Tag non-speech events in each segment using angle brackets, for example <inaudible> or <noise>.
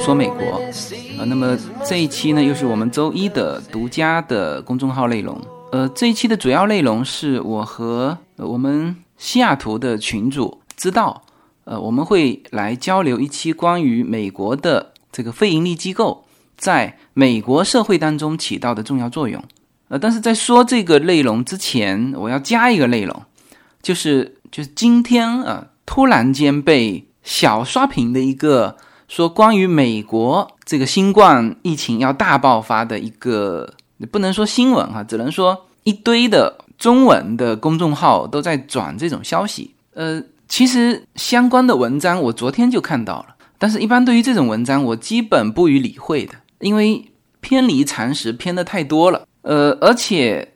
说美国，呃，那么这一期呢，又是我们周一的独家的公众号内容。呃，这一期的主要内容是我和我们西雅图的群主知道，呃，我们会来交流一期关于美国的这个非盈利机构在美国社会当中起到的重要作用。呃，但是在说这个内容之前，我要加一个内容，就是就是今天啊，突然间被。小刷屏的一个说关于美国这个新冠疫情要大爆发的一个，不能说新闻哈，只能说一堆的中文的公众号都在转这种消息。呃，其实相关的文章我昨天就看到了，但是一般对于这种文章我基本不予理会的，因为偏离常识偏的太多了。呃，而且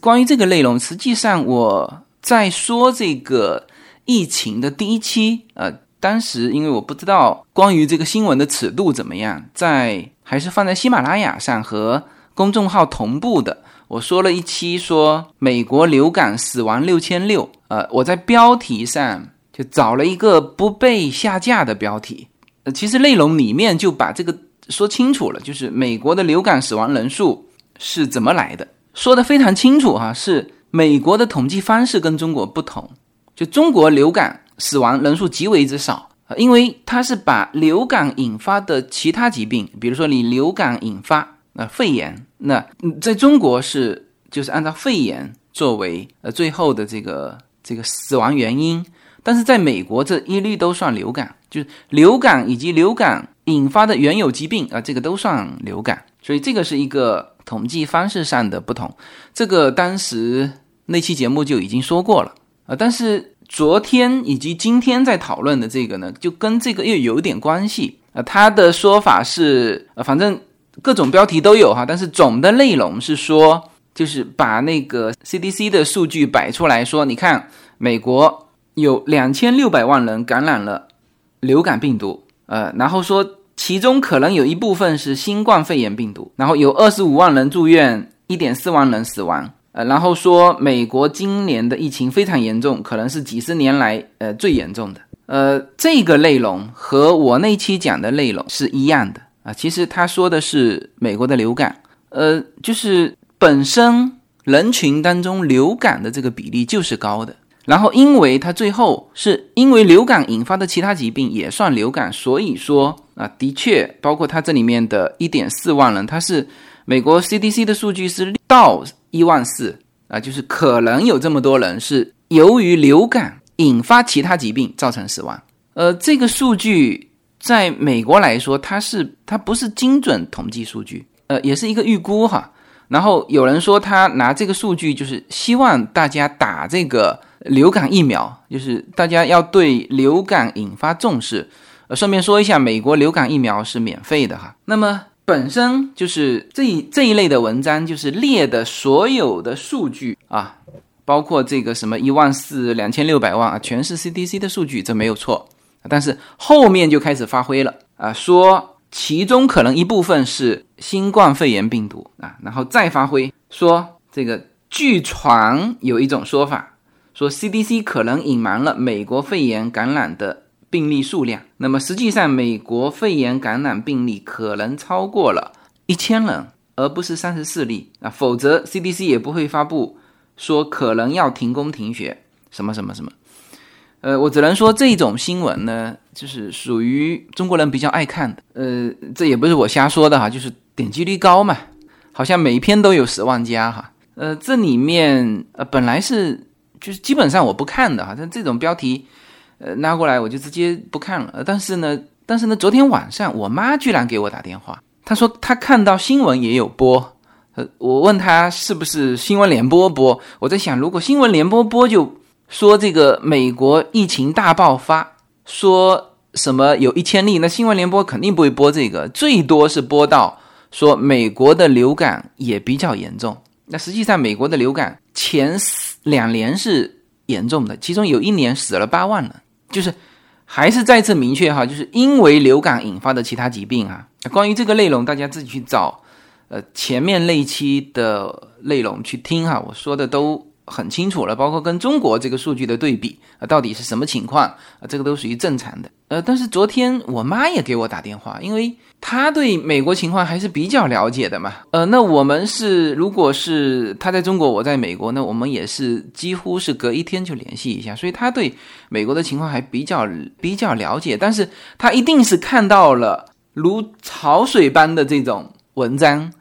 关于这个内容，实际上我在说这个疫情的第一期，呃。当时因为我不知道关于这个新闻的尺度怎么样，在还是放在喜马拉雅上和公众号同步的。我说了一期说美国流感死亡六千六，呃，我在标题上就找了一个不被下架的标题，呃，其实内容里面就把这个说清楚了，就是美国的流感死亡人数是怎么来的，说的非常清楚哈，是美国的统计方式跟中国不同，就中国流感。死亡人数极为之少因为它是把流感引发的其他疾病，比如说你流感引发呃肺炎，那在中国是就是按照肺炎作为呃最后的这个这个死亡原因，但是在美国这一律都算流感，就是流感以及流感引发的原有疾病啊，这个都算流感，所以这个是一个统计方式上的不同，这个当时那期节目就已经说过了啊，但是。昨天以及今天在讨论的这个呢，就跟这个又有点关系啊。他的说法是，呃，反正各种标题都有哈，但是总的内容是说，就是把那个 CDC 的数据摆出来说，你看美国有两千六百万人感染了流感病毒，呃，然后说其中可能有一部分是新冠肺炎病毒，然后有二十五万人住院，一点四万人死亡。呃，然后说美国今年的疫情非常严重，可能是几十年来呃最严重的。呃，这个内容和我那期讲的内容是一样的啊。其实他说的是美国的流感，呃，就是本身人群当中流感的这个比例就是高的。然后因为它最后是因为流感引发的其他疾病也算流感，所以说啊，的确包括它这里面的一点四万人，它是美国 CDC 的数据是到。一万四啊，就是可能有这么多人是由于流感引发其他疾病造成死亡。呃，这个数据在美国来说，它是它不是精准统计数据，呃，也是一个预估哈。然后有人说他拿这个数据就是希望大家打这个流感疫苗，就是大家要对流感引发重视。呃，顺便说一下，美国流感疫苗是免费的哈。那么。本身就是这一这一类的文章，就是列的所有的数据啊，包括这个什么一万四两千六百万啊，全是 CDC 的数据，这没有错。但是后面就开始发挥了啊，说其中可能一部分是新冠肺炎病毒啊，然后再发挥说这个据传有一种说法，说 CDC 可能隐瞒了美国肺炎感染的。病例数量，那么实际上美国肺炎感染病例可能超过了一千人，而不是三十四例啊，否则 CDC 也不会发布说可能要停工停学什么什么什么。呃，我只能说这种新闻呢，就是属于中国人比较爱看的。呃，这也不是我瞎说的哈，就是点击率高嘛，好像每一篇都有十万加哈。呃，这里面呃本来是就是基本上我不看的哈，像这种标题。呃，拉过来我就直接不看了。但是呢，但是呢，昨天晚上我妈居然给我打电话，她说她看到新闻也有播。呃，我问她是不是新闻联播播，我在想，如果新闻联播播就说这个美国疫情大爆发，说什么有一千例，那新闻联播肯定不会播这个，最多是播到说美国的流感也比较严重。那实际上美国的流感前两年是严重的，其中有一年死了八万人。就是还是再次明确哈，就是因为流感引发的其他疾病啊。关于这个内容，大家自己去找呃前面那一期的内容去听哈，我说的都很清楚了，包括跟中国这个数据的对比啊，到底是什么情况啊？这个都属于正常的。呃，但是昨天我妈也给我打电话，因为她对美国情况还是比较了解的嘛。呃，那我们是如果是她在中国，我在美国，那我们也是几乎是隔一天就联系一下，所以她对美国的情况还比较比较了解。但是她一定是看到了如潮水般的这种文章，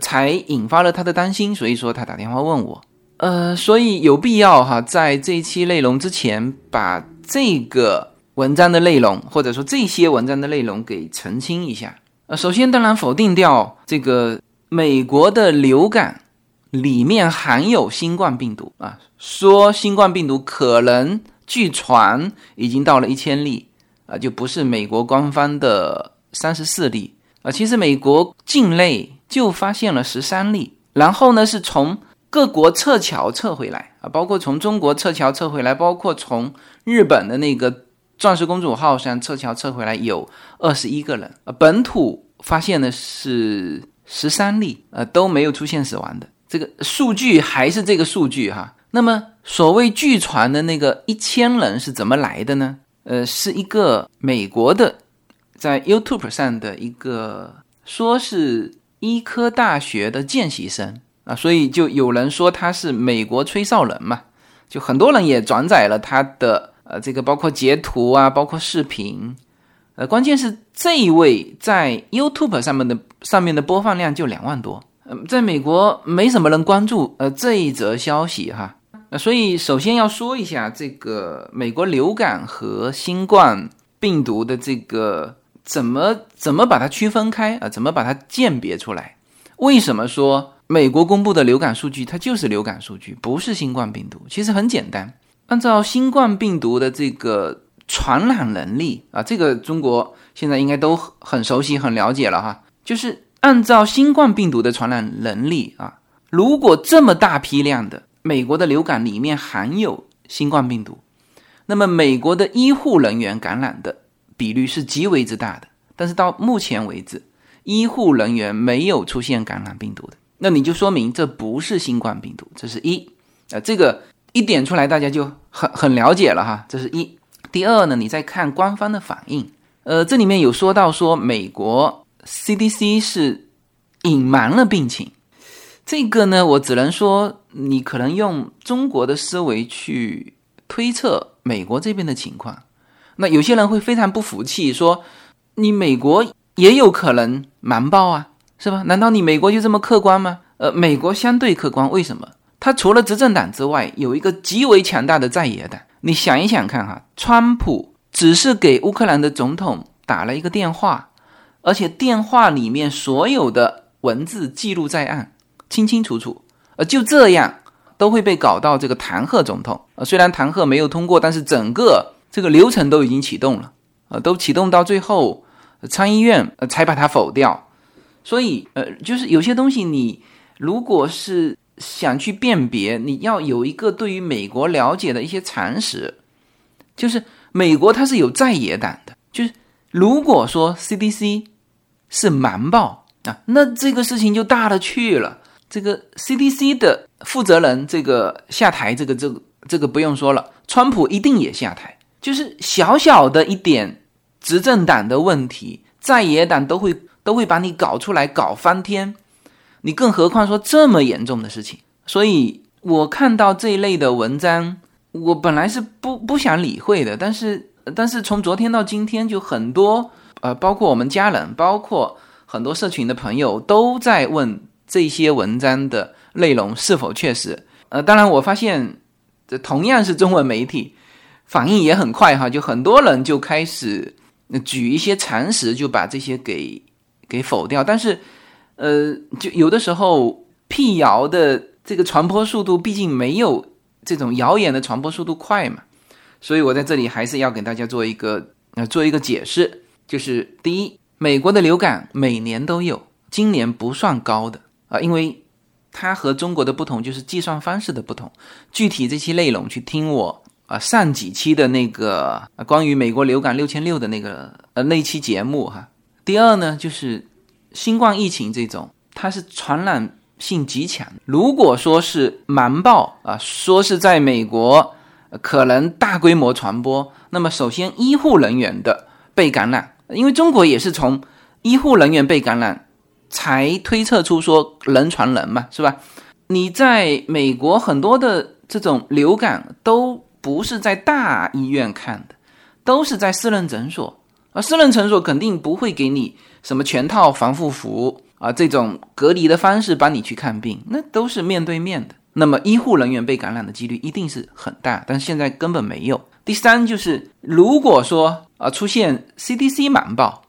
才引发了她的担心，所以说她打电话问我。呃，所以有必要哈，在这一期内容之前，把这个文章的内容，或者说这些文章的内容给澄清一下。呃，首先当然否定掉这个美国的流感里面含有新冠病毒啊，说新冠病毒可能据传已经到了一千例啊，就不是美国官方的三十四例啊，其实美国境内就发现了十三例，然后呢是从。各国撤侨撤回来啊，包括从中国撤侨撤回来，包括从日本的那个钻石公主号上撤侨撤回来，有二十一个人啊。本土发现的是十三例，呃，都没有出现死亡的。这个数据还是这个数据哈。那么所谓据传的那个一千人是怎么来的呢？呃，是一个美国的，在 YouTube 上的一个说是医科大学的见习生。啊，所以就有人说他是美国吹哨人嘛，就很多人也转载了他的呃这个包括截图啊，包括视频，呃，关键是这一位在 YouTube 上面的上面的播放量就两万多，嗯，在美国没什么人关注呃这一则消息哈，那所以首先要说一下这个美国流感和新冠病毒的这个怎么怎么把它区分开啊，怎么把它鉴别出来？为什么说？美国公布的流感数据，它就是流感数据，不是新冠病毒。其实很简单，按照新冠病毒的这个传染能力啊，这个中国现在应该都很熟悉、很了解了哈。就是按照新冠病毒的传染能力啊，如果这么大批量的美国的流感里面含有新冠病毒，那么美国的医护人员感染的比率是极为之大的。但是到目前为止，医护人员没有出现感染病毒的。那你就说明这不是新冠病毒，这是一，啊，这个一点出来，大家就很很了解了哈，这是一。第二呢，你再看官方的反应，呃，这里面有说到说美国 CDC 是隐瞒了病情，这个呢，我只能说你可能用中国的思维去推测美国这边的情况，那有些人会非常不服气，说你美国也有可能瞒报啊。是吧？难道你美国就这么客观吗？呃，美国相对客观，为什么？它除了执政党之外，有一个极为强大的在野党。你想一想看哈，川普只是给乌克兰的总统打了一个电话，而且电话里面所有的文字记录在案，清清楚楚。呃，就这样都会被搞到这个弹劾总统。呃，虽然弹劾没有通过，但是整个这个流程都已经启动了。呃，都启动到最后，参议院呃才把它否掉。所以，呃，就是有些东西，你如果是想去辨别，你要有一个对于美国了解的一些常识，就是美国它是有在野党的，就是如果说 CDC 是瞒报啊，那这个事情就大了去了。这个 CDC 的负责人这个下台，这个这个这个不用说了，川普一定也下台。就是小小的一点执政党的问题，在野党都会。都会把你搞出来，搞翻天。你更何况说这么严重的事情，所以我看到这一类的文章，我本来是不不想理会的。但是，但是从昨天到今天，就很多呃，包括我们家人，包括很多社群的朋友，都在问这些文章的内容是否确实。呃，当然，我发现这同样是中文媒体，反应也很快哈，就很多人就开始举一些常识，就把这些给。给否掉，但是，呃，就有的时候辟谣的这个传播速度，毕竟没有这种谣言的传播速度快嘛，所以我在这里还是要给大家做一个呃做一个解释，就是第一，美国的流感每年都有，今年不算高的。啊，因为它和中国的不同就是计算方式的不同，具体这期内容去听我啊上几期的那个关于美国流感六千六的那个呃那期节目哈。第二呢，就是新冠疫情这种，它是传染性极强。如果说是瞒报啊，说是在美国可能大规模传播，那么首先医护人员的被感染，因为中国也是从医护人员被感染才推测出说人传人嘛，是吧？你在美国很多的这种流感都不是在大医院看的，都是在私人诊所，而私人诊所肯定不会给你什么全套防护服啊，这种隔离的方式帮你去看病，那都是面对面的。那么医护人员被感染的几率一定是很大，但现在根本没有。第三就是，如果说啊出现 CDC 瞒报，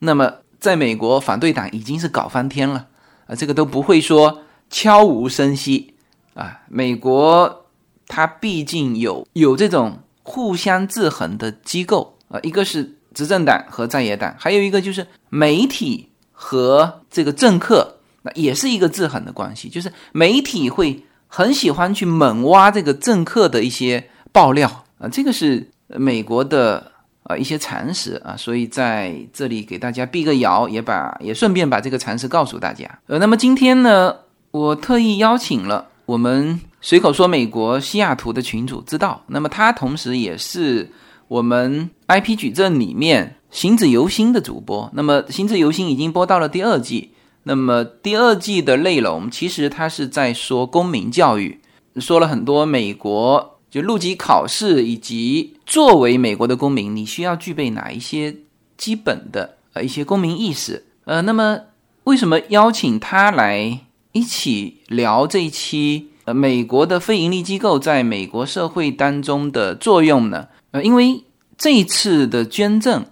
那么在美国反对党已经是搞翻天了啊，这个都不会说。悄无声息啊！美国它毕竟有有这种互相制衡的机构啊，一个是执政党和在野党，还有一个就是媒体和这个政客，那也是一个制衡的关系。就是媒体会很喜欢去猛挖这个政客的一些爆料啊，这个是美国的啊一些常识啊，所以在这里给大家辟个谣，也把也顺便把这个常识告诉大家。呃，那么今天呢？我特意邀请了我们随口说美国西雅图的群主知道，那么他同时也是我们 IP 矩阵里面行止由心的主播。那么行止由心已经播到了第二季，那么第二季的内容其实他是在说公民教育，说了很多美国就入籍考试以及作为美国的公民你需要具备哪一些基本的呃一些公民意识。呃，那么为什么邀请他来？一起聊这一期美国的非盈利机构在美国社会当中的作用呢？呃，因为这一次的捐赠，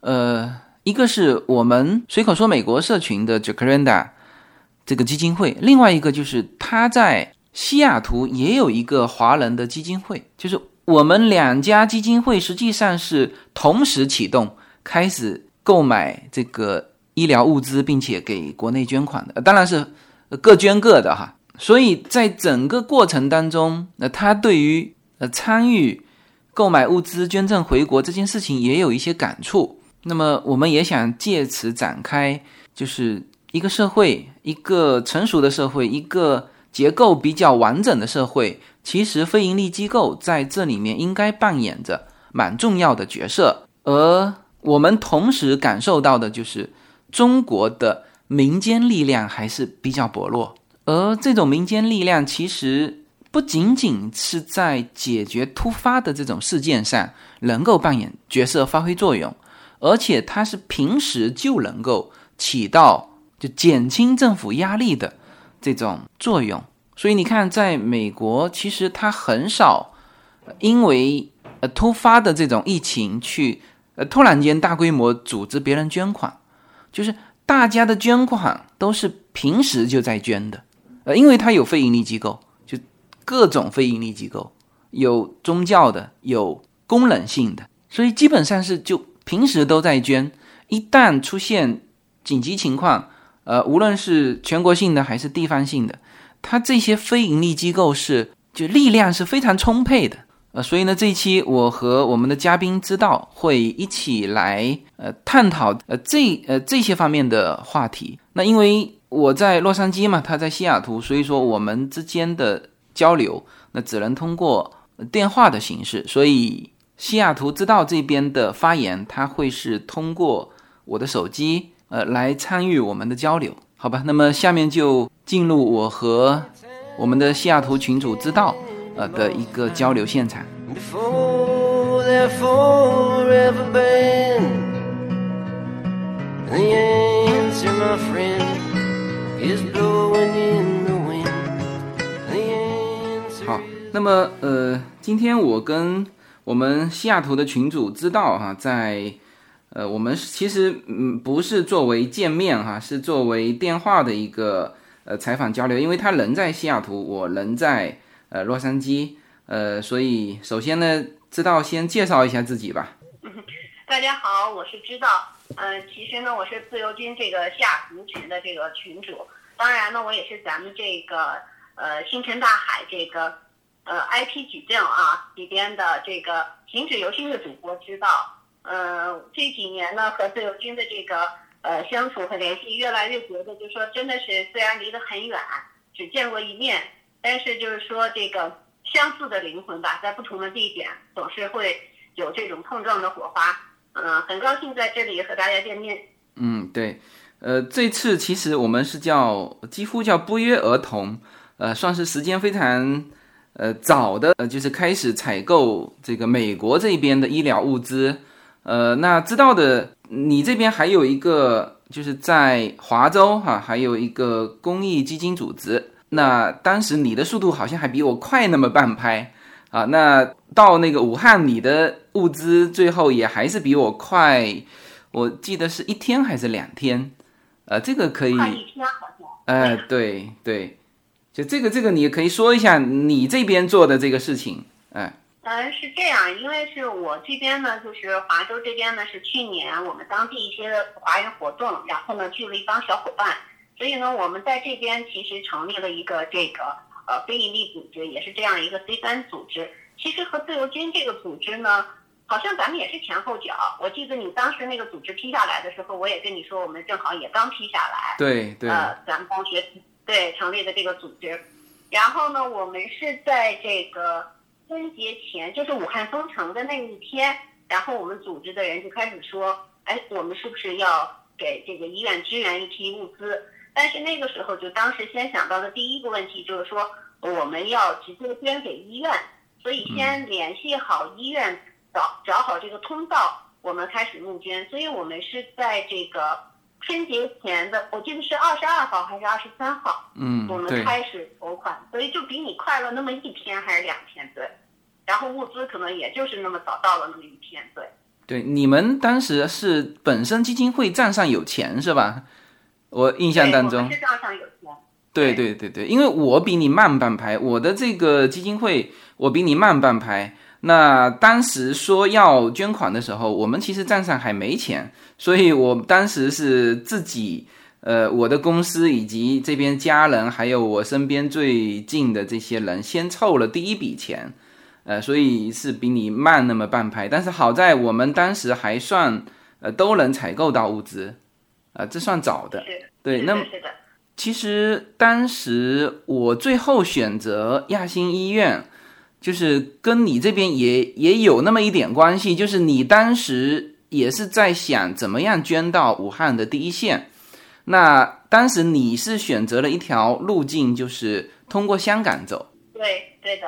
呃，一个是我们随口说美国社群的 Jacaranda 这个基金会，另外一个就是他在西雅图也有一个华人的基金会，就是我们两家基金会实际上是同时启动，开始购买这个医疗物资，并且给国内捐款的，当然是。各捐各的哈，所以在整个过程当中，那他对于呃参与购买物资捐赠回国这件事情也有一些感触。那么我们也想借此展开，就是一个社会，一个成熟的社会，一个结构比较完整的社会，其实非盈利机构在这里面应该扮演着蛮重要的角色。而我们同时感受到的就是中国的。民间力量还是比较薄弱，而这种民间力量其实不仅仅是在解决突发的这种事件上能够扮演角色、发挥作用，而且它是平时就能够起到就减轻政府压力的这种作用。所以你看，在美国，其实它很少因为呃突发的这种疫情去呃突然间大规模组织别人捐款，就是。大家的捐款都是平时就在捐的，呃，因为它有非盈利机构，就各种非盈利机构，有宗教的，有功能性的，所以基本上是就平时都在捐。一旦出现紧急情况，呃，无论是全国性的还是地方性的，它这些非盈利机构是就力量是非常充沛的。呃，所以呢，这一期我和我们的嘉宾知道会一起来呃探讨呃这呃这些方面的话题。那因为我在洛杉矶嘛，他在西雅图，所以说我们之间的交流那只能通过电话的形式。所以西雅图知道这边的发言，他会是通过我的手机呃来参与我们的交流，好吧？那么下面就进入我和我们的西雅图群主知道。呃的一个交流现场。好，那么呃，今天我跟我们西雅图的群主知道哈，在呃，我们其实嗯不是作为见面哈，是作为电话的一个呃采访交流，因为他人在西雅图，我人在。呃，洛杉矶，呃，所以首先呢，知道先介绍一下自己吧。大家好，我是知道，<laughs> 呃，其实呢，我是自由军这个下图群的这个群主，当然呢，我也是咱们这个呃星辰大海这个呃 IP 矩阵啊里边的这个行止游心的主播知道，呃，这几年呢和自由军的这个呃相处和联系，越来越觉得就是说真的是虽然离得很远，只见过一面，但是就是说这个相似的灵魂吧，在不同的地点总是会有这种碰撞的火花。嗯，很高兴在这里和大家见面。嗯，对，呃，这次其实我们是叫几乎叫不约而同，呃，算是时间非常呃早的，呃，就是开始采购这个美国这边的医疗物资。呃，那知道的，你这边还有一个就是在华州哈，还有一个公益基金组织。那当时你的速度好像还比我快那么半拍啊。那到那个武汉，你的物资最后也还是比我快，我记得是一天还是两天？呃，这个可以。快一天好像。哎，对对，就这个这个，你可以说一下你这边做的这个事情，哎。嗯，是这样，因为是我这边呢，就是华州这边呢，是去年我们当地一些华人活动，然后呢聚了一帮小伙伴，所以呢，我们在这边其实成立了一个这个呃非营利组织，也是这样一个 C 三组织。其实和自由军这个组织呢，好像咱们也是前后脚。我记得你当时那个组织批下来的时候，我也跟你说，我们正好也刚批下来。对对。呃，咱们帮学对成立的这个组织，然后呢，我们是在这个。春节前就是武汉封城的那一天，然后我们组织的人就开始说：“哎，我们是不是要给这个医院支援一批物资？”但是那个时候就当时先想到的第一个问题就是说，我们要直接捐给医院，所以先联系好医院，找找好这个通道，我们开始募捐。所以我们是在这个春节前的，我记得是二十二号还是二十三号，嗯，我们开始筹款，所以就比你快了那么一天还是两天，对。然后物资可能也就是那么早到了那么一天，对。对，你们当时是本身基金会账上有钱是吧？我印象当中。对对对对，因为我比你慢半拍，我的这个基金会我比你慢半拍。那当时说要捐款的时候，我们其实账上还没钱，所以我当时是自己，呃，我的公司以及这边家人，还有我身边最近的这些人，先凑了第一笔钱。呃，所以是比你慢那么半拍，但是好在我们当时还算呃都能采购到物资，啊，这算早的。对，那么其实当时我最后选择亚新医院，就是跟你这边也也有那么一点关系，就是你当时也是在想怎么样捐到武汉的第一线。那当时你是选择了一条路径，就是通过香港走。对，对的。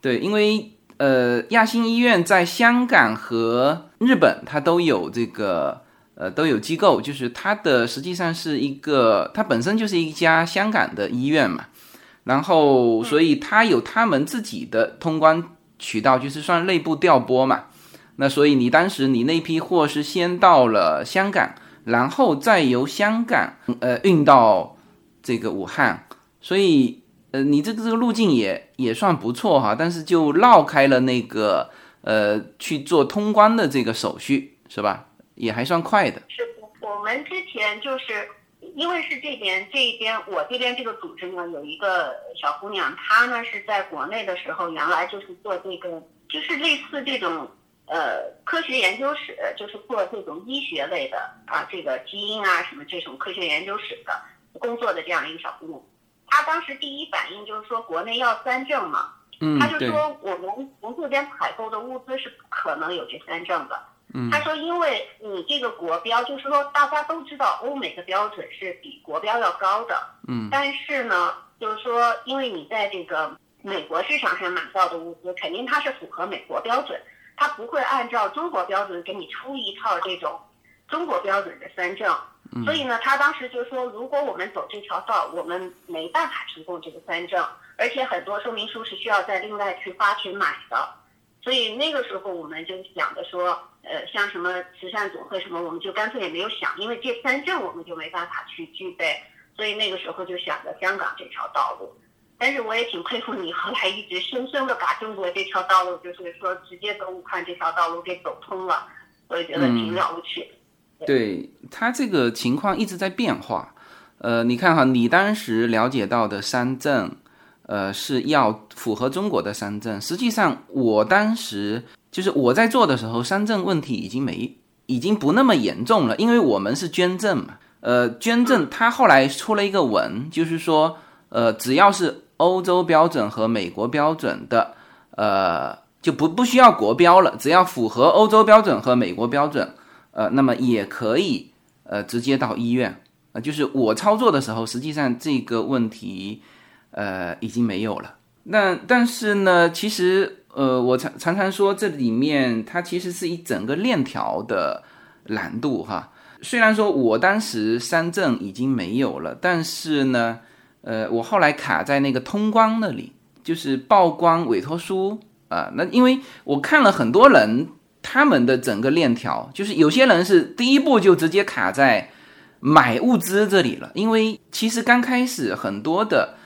对，因为。呃，亚新医院在香港和日本，它都有这个呃都有机构，就是它的实际上是一个，它本身就是一家香港的医院嘛，然后所以它有他们自己的通关渠道，就是算内部调拨嘛。那所以你当时你那批货是先到了香港，然后再由香港呃运到这个武汉，所以。呃，你这个这个路径也也算不错哈，但是就绕开了那个呃去做通关的这个手续，是吧？也还算快的。是，我们之前就是因为是这边这一边，我这边这个组织呢有一个小姑娘，她呢是在国内的时候，原来就是做这个，就是类似这种呃科学研究室，就是做这种医学类的啊，这个基因啊什么这种科学研究室的工作的这样一个小姑娘。她当时第一反应就是说国内要三证嘛，她就说我们从这边采购的物资是不可能有这三证的。他说因为你这个国标，就是说大家都知道欧美的标准是比国标要高的，嗯，但是呢，就是说因为你在这个美国市场上买到的物资，肯定它是符合美国标准，它不会按照中国标准给你出一套这种中国标准的三证。所以呢，他当时就说，如果我们走这条道，我们没办法提供这个三证，而且很多说明书是需要在另外去花钱买的。所以那个时候我们就想着说，呃，像什么慈善总会什么，我们就干脆也没有想，因为这三证我们就没办法去具备。所以那个时候就想着香港这条道路。但是我也挺佩服你，后来一直生生的把中国这条道路，就是说直接走武汉这条道路给走通了，我也觉得挺了不起。对他这个情况一直在变化，呃，你看哈，你当时了解到的三证，呃，是要符合中国的三证。实际上，我当时就是我在做的时候，三证问题已经没已经不那么严重了，因为我们是捐赠嘛。呃，捐赠他后来出了一个文，就是说，呃，只要是欧洲标准和美国标准的，呃，就不不需要国标了，只要符合欧洲标准和美国标准，呃，那么也可以，呃，直接到医院。啊，就是我操作的时候，实际上这个问题，呃，已经没有了。那但是呢，其实，呃，我常常常说，这里面它其实是一整个链条的难度哈。虽然说我当时三证已经没有了，但是呢，呃，我后来卡在那个通关那里，就是曝光委托书啊。那因为我看了很多人他们的整个链条，就是有些人是第一步就直接卡在。买物资这里了，因为其实刚开始很多的，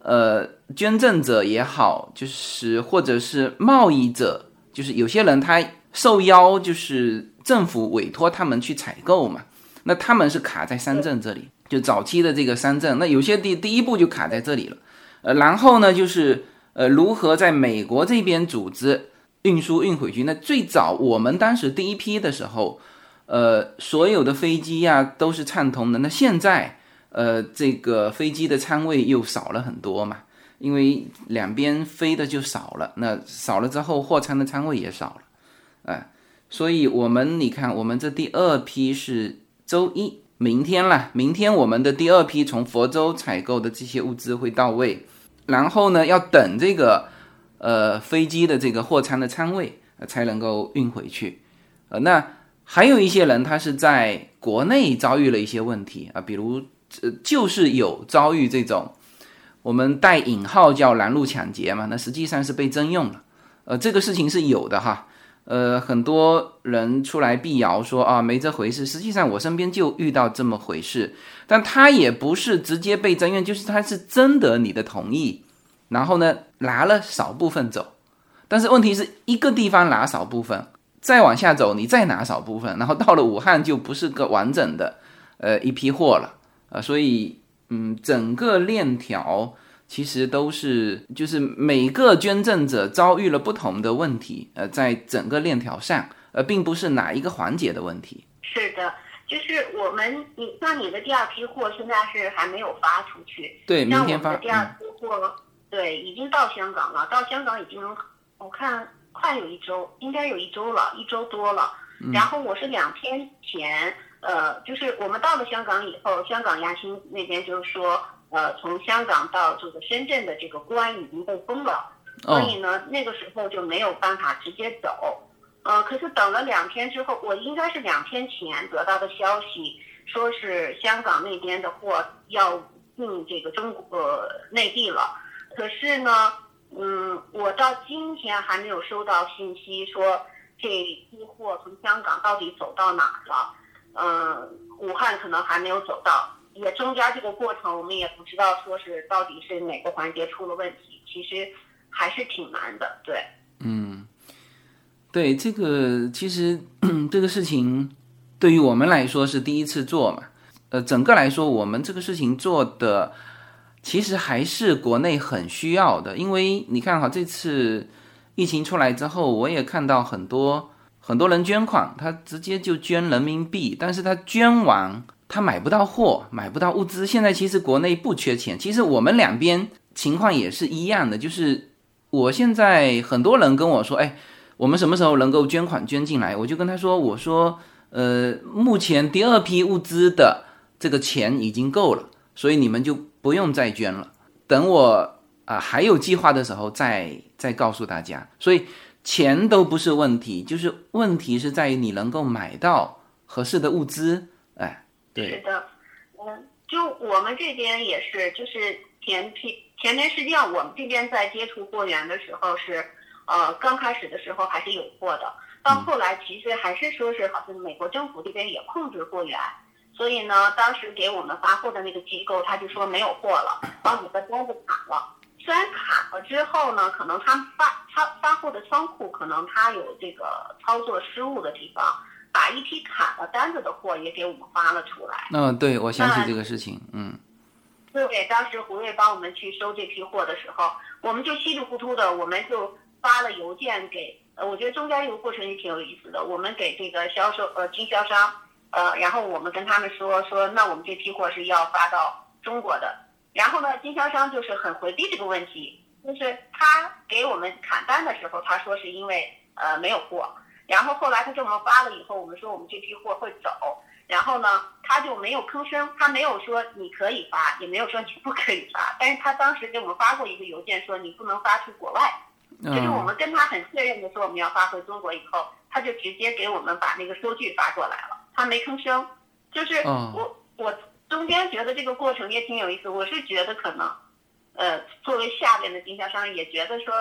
呃，捐赠者也好，就是或者是贸易者，就是有些人他受邀，就是政府委托他们去采购嘛，那他们是卡在三证这里，就早期的这个三证，那有些第第一步就卡在这里了，呃，然后呢，就是呃，如何在美国这边组织运输运回去？那最早我们当时第一批的时候。呃，所有的飞机呀都是畅通的。那现在，呃，这个飞机的舱位又少了很多嘛，因为两边飞的就少了。那少了之后，货舱的舱位也少了，哎，所以我们你看，我们这第二批是周一，明天了，明天我们的第二批从佛州采购的这些物资会到位，然后呢，要等这个呃飞机的这个货舱的舱位才能够运回去，呃，那。还有一些人，他是在国内遭遇了一些问题啊，比如呃，就是有遭遇这种我们带引号叫拦路抢劫嘛，那实际上是被征用了，呃，这个事情是有的哈，呃，很多人出来辟谣说啊没这回事，实际上我身边就遇到这么回事，但他也不是直接被征用，就是他是征得你的同意，然后呢拿了少部分走，但是问题是一个地方拿少部分。再往下走，你再拿少部分，然后到了武汉就不是个完整的，呃，一批货了，呃，所以，嗯，整个链条其实都是，就是每个捐赠者遭遇了不同的问题，呃，在整个链条上，呃，并不是哪一个环节的问题。是的，就是我们，你像你的第二批货现在是还没有发出去，对，明天发。第二批货，对，已经到香港了，到香港已经，我看。快有一周，应该有一周了，一周多了。然后我是两天前，呃，就是我们到了香港以后，香港亚新那边就是说，呃，从香港到这个深圳的这个关已经被封了，所以呢，那个时候就没有办法直接走。呃，可是等了两天之后，我应该是两天前得到的消息，说是香港那边的货要进这个中国内地了。可是呢？嗯，我到今天还没有收到信息说这批货从香港到底走到哪儿了。嗯，武汉可能还没有走到，也中间这个过程我们也不知道说是到底是哪个环节出了问题，其实还是挺难的。对，嗯，对这个其实这个事情对于我们来说是第一次做嘛，呃，整个来说我们这个事情做的。其实还是国内很需要的，因为你看哈，这次疫情出来之后，我也看到很多很多人捐款，他直接就捐人民币，但是他捐完他买不到货，买不到物资。现在其实国内不缺钱，其实我们两边情况也是一样的，就是我现在很多人跟我说，哎，我们什么时候能够捐款捐进来？我就跟他说，我说，呃，目前第二批物资的这个钱已经够了，所以你们就。不用再捐了，等我啊还有计划的时候再再告诉大家。所以钱都不是问题，就是问题是在于你能够买到合适的物资。哎，对。是的，嗯，就我们这边也是，就是前批前面实际上我们这边在接触货源的时候是，呃，刚开始的时候还是有货的，到后来其实还是说是好像美国政府这边也控制货源。所以呢，当时给我们发货的那个机构，他就说没有货了，把你的单子砍了。虽然卡了之后呢，可能他发他发货的仓库可能他有这个操作失误的地方，把一批卡了单子的货也给我们发了出来。嗯，对，我想起这个事情，嗯。对，当时胡瑞帮我们去收这批货的时候，我们就稀里糊涂的，我们就发了邮件给。呃，我觉得中间这个过程也挺有意思的。我们给这个销售呃经销商，呃，然后我们跟他们说说，那我们这批货是要发到中国的。然后呢，经销商就是很回避这个问题，就是他给我们砍单的时候，他说是因为呃没有货。然后后来他给我们发了以后，我们说我们这批货会走。然后呢，他就没有吭声，他没有说你可以发，也没有说你不可以发。但是他当时给我们发过一个邮件，说你不能发去国外。就是我们跟他很确认的说我们要发回中国以后，他就直接给我们把那个收据发过来了，他没吭声。就是我我中间觉得这个过程也挺有意思，我是觉得可能，呃，作为下边的经销商也觉得说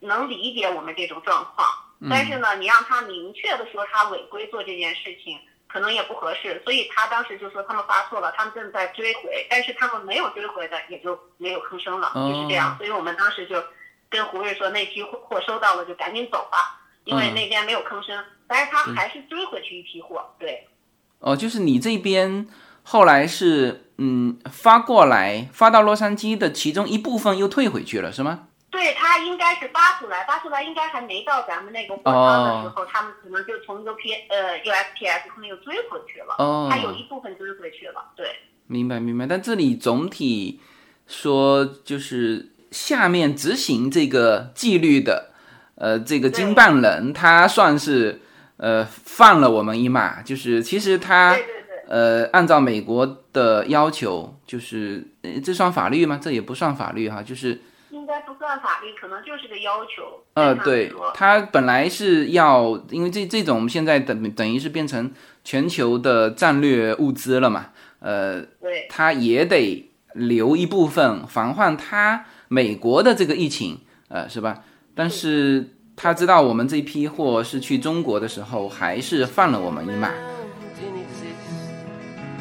能理解我们这种状况，但是呢，你让他明确的说他违规做这件事情。可能也不合适，所以他当时就说他们发错了，他们正在追回，但是他们没有追回的，也就没有吭声了，就是这样。所以我们当时就跟胡瑞说，那批货收到了就赶紧走吧，因为那边没有吭声。但是他还是追回去一批货，对。哦，就是你这边后来是嗯发过来，发到洛杉矶的其中一部分又退回去了，是吗？对他应该是发出来，发出来应该还没到咱们那个货仓的时候，他们可能就从 U P 呃 U S P S 可能又追回去了。哦，他有一部分追回去了。对，明白明白。但这里总体说，就是下面执行这个纪律的，呃，这个经办人他算是呃放了我们一马，就是其实他呃按照美国的要求，就是这算法律吗？这也不算法律哈，就是。应该不算法律，可能就是个要求。呃，对，他本来是要，因为这这种现在等等于是变成全球的战略物资了嘛，呃，对，他也得留一部分防患他美国的这个疫情，呃，是吧？但是他知道我们这批货是去中国的时候，还是放了我们一马。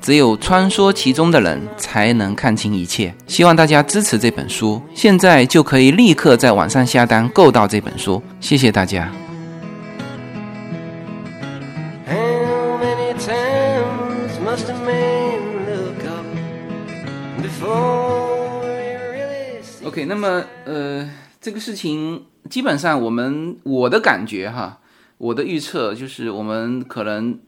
只有穿梭其中的人才能看清一切。希望大家支持这本书，现在就可以立刻在网上下单购到这本书。谢谢大家。OK，那么呃，这个事情基本上我们我的感觉哈，我的预测就是我们可能。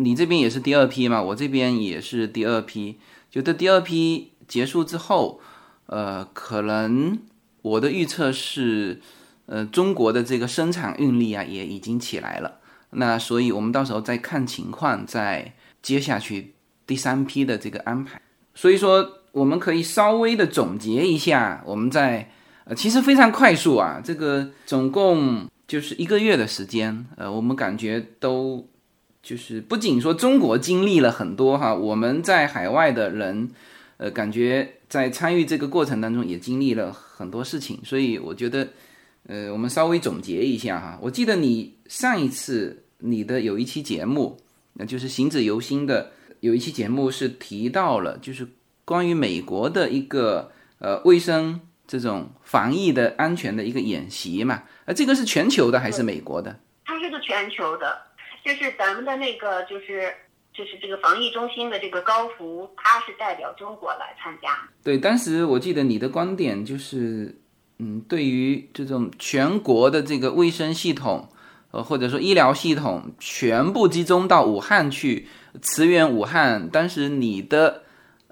你这边也是第二批嘛？我这边也是第二批。就这第二批结束之后，呃，可能我的预测是，呃，中国的这个生产运力啊也已经起来了。那所以我们到时候再看情况，再接下去第三批的这个安排。所以说，我们可以稍微的总结一下，我们在呃，其实非常快速啊，这个总共就是一个月的时间，呃，我们感觉都。就是不仅说中国经历了很多哈，我们在海外的人，呃，感觉在参与这个过程当中也经历了很多事情，所以我觉得，呃，我们稍微总结一下哈。我记得你上一次你的有一期节目，那就是行止由心的有一期节目是提到了，就是关于美国的一个呃卫生这种防疫的安全的一个演习嘛，呃，这个是全球的还是美国的？它是个全球的。就是咱们的那个，就是就是这个防疫中心的这个高福，他是代表中国来参加。对，当时我记得你的观点就是，嗯，对于这种全国的这个卫生系统，呃，或者说医疗系统全部集中到武汉去，驰援武汉。当时你的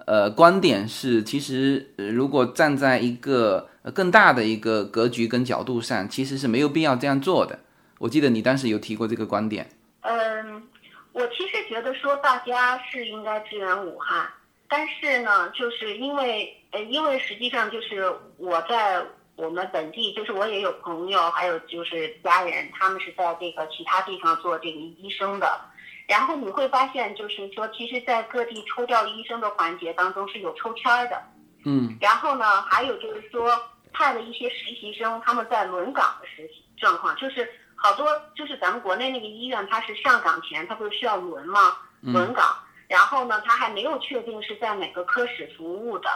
呃观点是，其实如果站在一个更大的一个格局跟角度上，其实是没有必要这样做的。我记得你当时有提过这个观点。嗯，我其实觉得说大家是应该支援武汉，但是呢，就是因为呃，因为实际上就是我在我们本地，就是我也有朋友，还有就是家人，他们是在这个其他地方做这个医生的，然后你会发现，就是说，其实，在各地抽调医生的环节当中是有抽签的，嗯，然后呢，还有就是说派了一些实习生，他们在轮岗的实习状况，就是。好多就是咱们国内那个医院，它是上岗前，它不是需要轮吗？轮岗，然后呢，他还没有确定是在哪个科室服务的，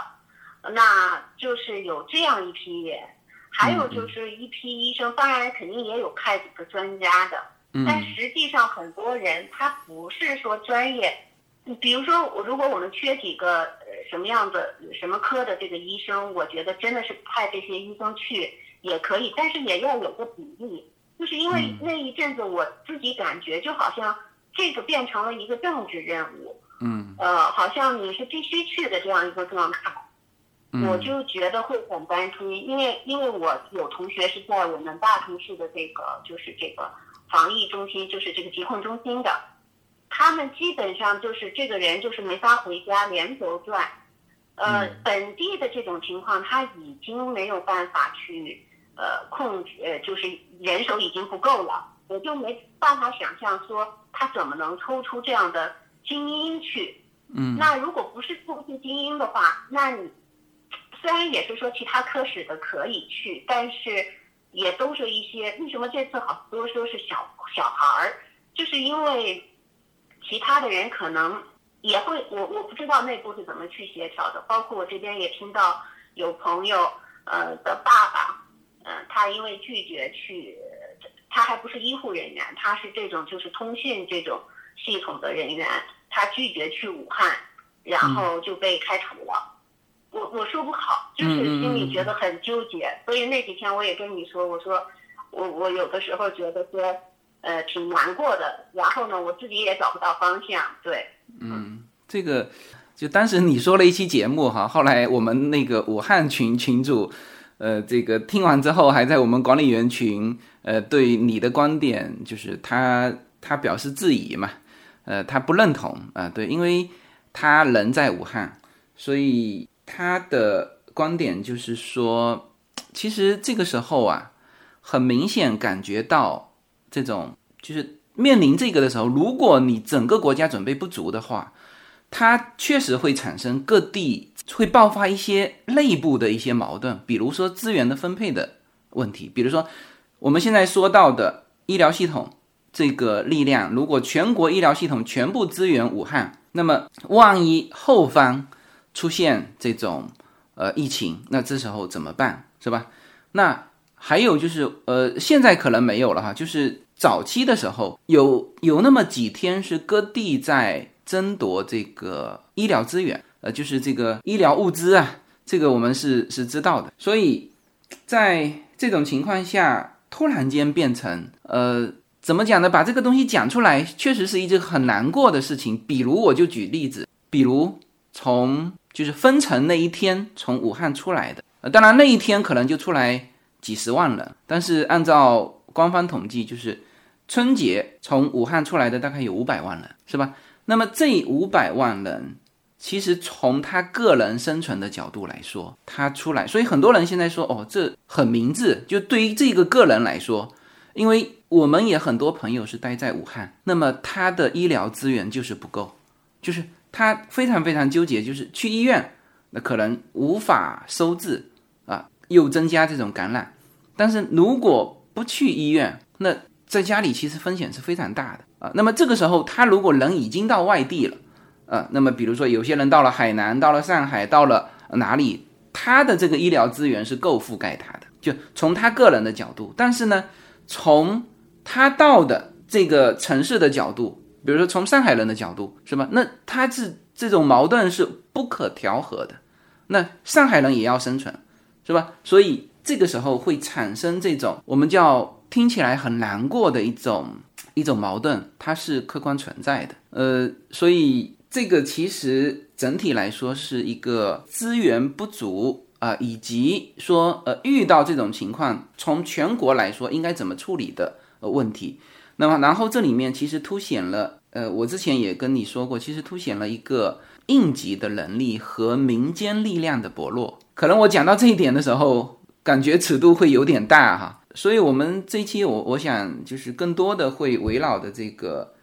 那就是有这样一批人，还有就是一批医生，当然肯定也有派几个专家的，但实际上很多人他不是说专业，比如说我如果我们缺几个呃什么样的什么科的这个医生，我觉得真的是派这些医生去也可以，但是也要有个比例，就是因为那一阵子我自己感觉就好像。这个变成了一个政治任务，嗯，呃，好像你是必须去的这样一个状态，我就觉得会很担心，因为因为我有同学是在我们大城市的这个就是这个防疫中心，就是这个疾控中心的，他们基本上就是这个人就是没法回家，连轴转，呃，本地的这种情况他已经没有办法去呃控制，呃，就是人手已经不够了。我就没办法想象说他怎么能抽出这样的精英去。嗯，那如果不是抽出精英的话，那你虽然也是说其他科室的可以去，但是也都是一些为什么这次好多说是小小孩儿，就是因为其他的人可能也会，我我不知道内部是怎么去协调的。包括我这边也听到有朋友呃的爸爸，嗯，他因为拒绝去。他还不是医护人员，他是这种就是通讯这种系统的人员，他拒绝去武汉，然后就被开除了。我我说不好，就是心里觉得很纠结。所以那几天我也跟你说，我说我我有的时候觉得说，呃，挺难过的。然后呢，我自己也找不到方向。对，嗯，这个就当时你说了一期节目哈，后来我们那个武汉群群主。呃，这个听完之后，还在我们管理员群，呃，对你的观点，就是他他表示质疑嘛，呃，他不认同啊，对，因为他人在武汉，所以他的观点就是说，其实这个时候啊，很明显感觉到这种，就是面临这个的时候，如果你整个国家准备不足的话，它确实会产生各地。会爆发一些内部的一些矛盾，比如说资源的分配的问题，比如说我们现在说到的医疗系统这个力量，如果全国医疗系统全部支援武汉，那么万一后方出现这种呃疫情，那这时候怎么办，是吧？那还有就是呃，现在可能没有了哈，就是早期的时候有有那么几天是各地在争夺这个医疗资源。呃，就是这个医疗物资啊，这个我们是是知道的。所以，在这种情况下，突然间变成呃，怎么讲呢？把这个东西讲出来，确实是一件很难过的事情。比如，我就举例子，比如从就是封城那一天从武汉出来的，呃，当然那一天可能就出来几十万人，但是按照官方统计，就是春节从武汉出来的大概有五百万人，是吧？那么这五百万人。其实从他个人生存的角度来说，他出来，所以很多人现在说，哦，这很明智。就对于这个个人来说，因为我们也很多朋友是待在武汉，那么他的医疗资源就是不够，就是他非常非常纠结，就是去医院，那可能无法收治啊，又增加这种感染。但是如果不去医院，那在家里其实风险是非常大的啊。那么这个时候，他如果人已经到外地了。呃，那么比如说有些人到了海南，到了上海，到了哪里，他的这个医疗资源是够覆盖他的，就从他个人的角度。但是呢，从他到的这个城市的角度，比如说从上海人的角度，是吧？那他是这种矛盾是不可调和的。那上海人也要生存，是吧？所以这个时候会产生这种我们叫听起来很难过的一种一种矛盾，它是客观存在的。呃，所以。这个其实整体来说是一个资源不足啊，以及说呃遇到这种情况，从全国来说应该怎么处理的呃问题。那么然后这里面其实凸显了呃，我之前也跟你说过，其实凸显了一个应急的能力和民间力量的薄弱。可能我讲到这一点的时候，感觉尺度会有点大哈。所以我们这一期我我想就是更多的会围绕的这个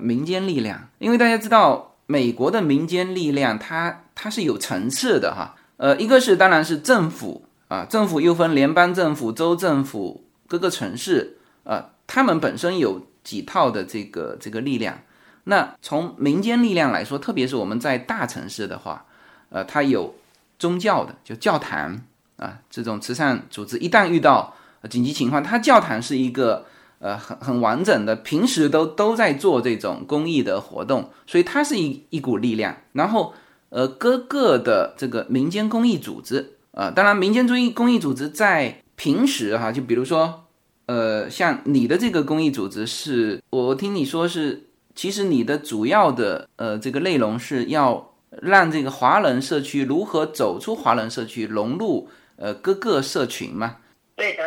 民间力量，因为大家知道。美国的民间力量，它它是有层次的哈，呃，一个是当然是政府啊，政府又分联邦政府、州政府、各个城市啊，他们本身有几套的这个这个力量。那从民间力量来说，特别是我们在大城市的话，呃，它有宗教的，就教堂啊，这种慈善组织，一旦遇到紧急情况，它教堂是一个呃很很完整的，平时都都在做这种公益的活动，所以它是一一股力量。然后呃，各个的这个民间公益组织啊，当然民间公益公益组织在平时哈，就比如说呃，像你的这个公益组织是，我听你说是。其实你的主要的呃这个内容是要让这个华人社区如何走出华人社区，融入呃各个社群嘛？对的，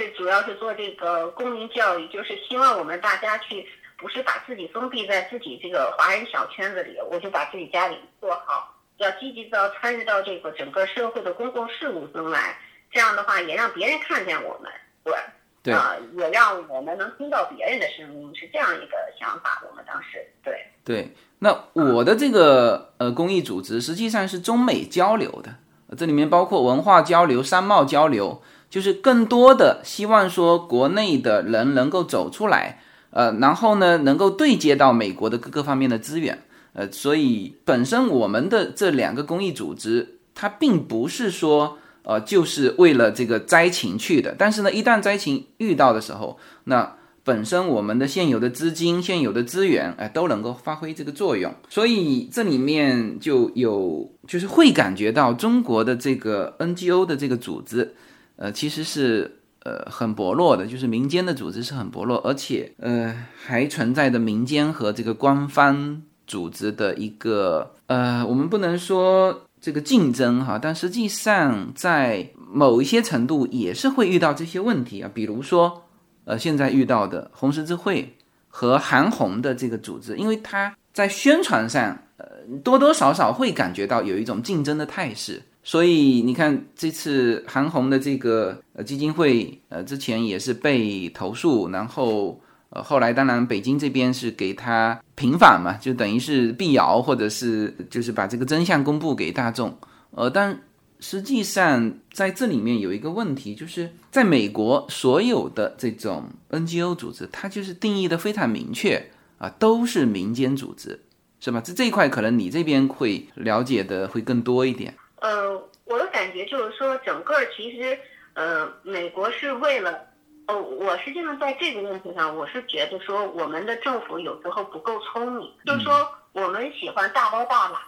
是主要是做这个公民教育，就是希望我们大家去不是把自己封闭在自己这个华人小圈子里，我就把自己家里做好，要积极的参与到这个整个社会的公共事务中来，这样的话也让别人看见我们，对。对啊，也让我们能听到别人的声音，是这样一个想法。我们当时对对，那我的这个呃公益组织实际上是中美交流的，这里面包括文化交流、商贸交流，就是更多的希望说国内的人能够走出来，呃，然后呢能够对接到美国的各个方面的资源，呃，所以本身我们的这两个公益组织，它并不是说。呃，就是为了这个灾情去的，但是呢，一旦灾情遇到的时候，那本身我们的现有的资金、现有的资源，哎，都能够发挥这个作用。所以这里面就有，就是会感觉到中国的这个 NGO 的这个组织，呃，其实是呃很薄弱的，就是民间的组织是很薄弱，而且呃还存在着民间和这个官方组织的一个呃，我们不能说。这个竞争哈，但实际上在某一些程度也是会遇到这些问题啊，比如说，呃，现在遇到的红十字会和韩红的这个组织，因为它在宣传上，呃，多多少少会感觉到有一种竞争的态势，所以你看这次韩红的这个呃基金会，呃，之前也是被投诉，然后。呃，后来当然北京这边是给他平反嘛，就等于是辟谣，或者是就是把这个真相公布给大众。呃，但实际上在这里面有一个问题，就是在美国所有的这种 NGO 组织，它就是定义的非常明确啊，都是民间组织，是吧？这这一块可能你这边会了解的会更多一点。呃，我的感觉就是说，整个其实呃，美国是为了。哦，我实际上在这个问题上，我是觉得说我们的政府有时候不够聪明，就是说我们喜欢大包大揽，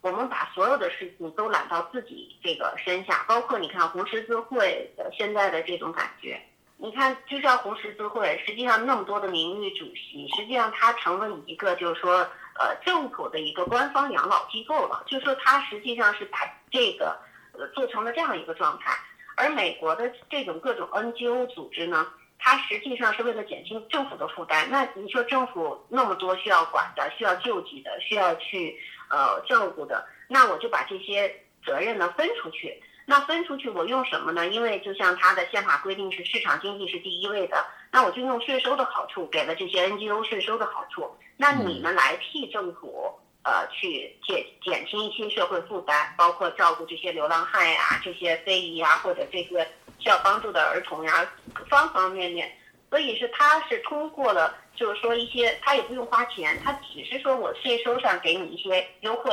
我们把所有的事情都揽到自己这个身下，包括你看红十字会的现在的这种感觉，你看就像红十字会，实际上那么多的名誉主席，实际上它成了一个就是说呃政府的一个官方养老机构了，就是说它实际上是把这个呃做成了这样一个状态。而美国的这种各种 NGO 组织呢，它实际上是为了减轻政府的负担。那你说政府那么多需要管的、需要救济的、需要去呃照顾的，那我就把这些责任呢分出去。那分出去我用什么呢？因为就像它的宪法规定是市场经济是第一位的，那我就用税收的好处给了这些 NGO 税收的好处。那你们来替政府。呃，去减减轻一些社会负担，包括照顾这些流浪汉呀、这些非遗呀，或者这些需要帮助的儿童呀，方方面面。所以是他是通过了，就是说一些他也不用花钱，他只是说我税收上给你一些优惠，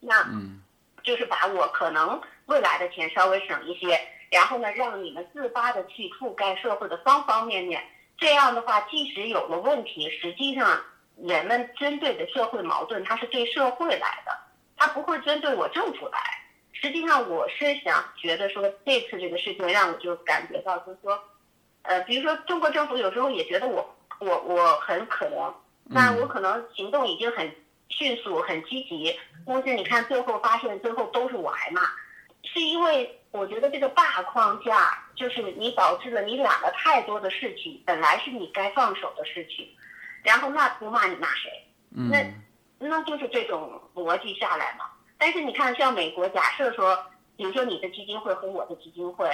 那就是把我可能未来的钱稍微省一些，然后呢，让你们自发的去覆盖社会的方方面面。这样的话，即使有了问题，实际上。人们针对的社会矛盾，它是对社会来的，它不会针对我政府来。实际上，我是想觉得说，这次这个事情让我就感觉到，就是说，呃，比如说中国政府有时候也觉得我我我很可能，那我可能行动已经很迅速、很积极，但是你看最后发现，最后都是我挨骂，是因为我觉得这个大框架就是你导致了你揽了太多的事情，本来是你该放手的事情。然后那不骂你骂谁？那那就是这种逻辑下来嘛。但是你看，像美国，假设说，比如说你的基金会和我的基金会，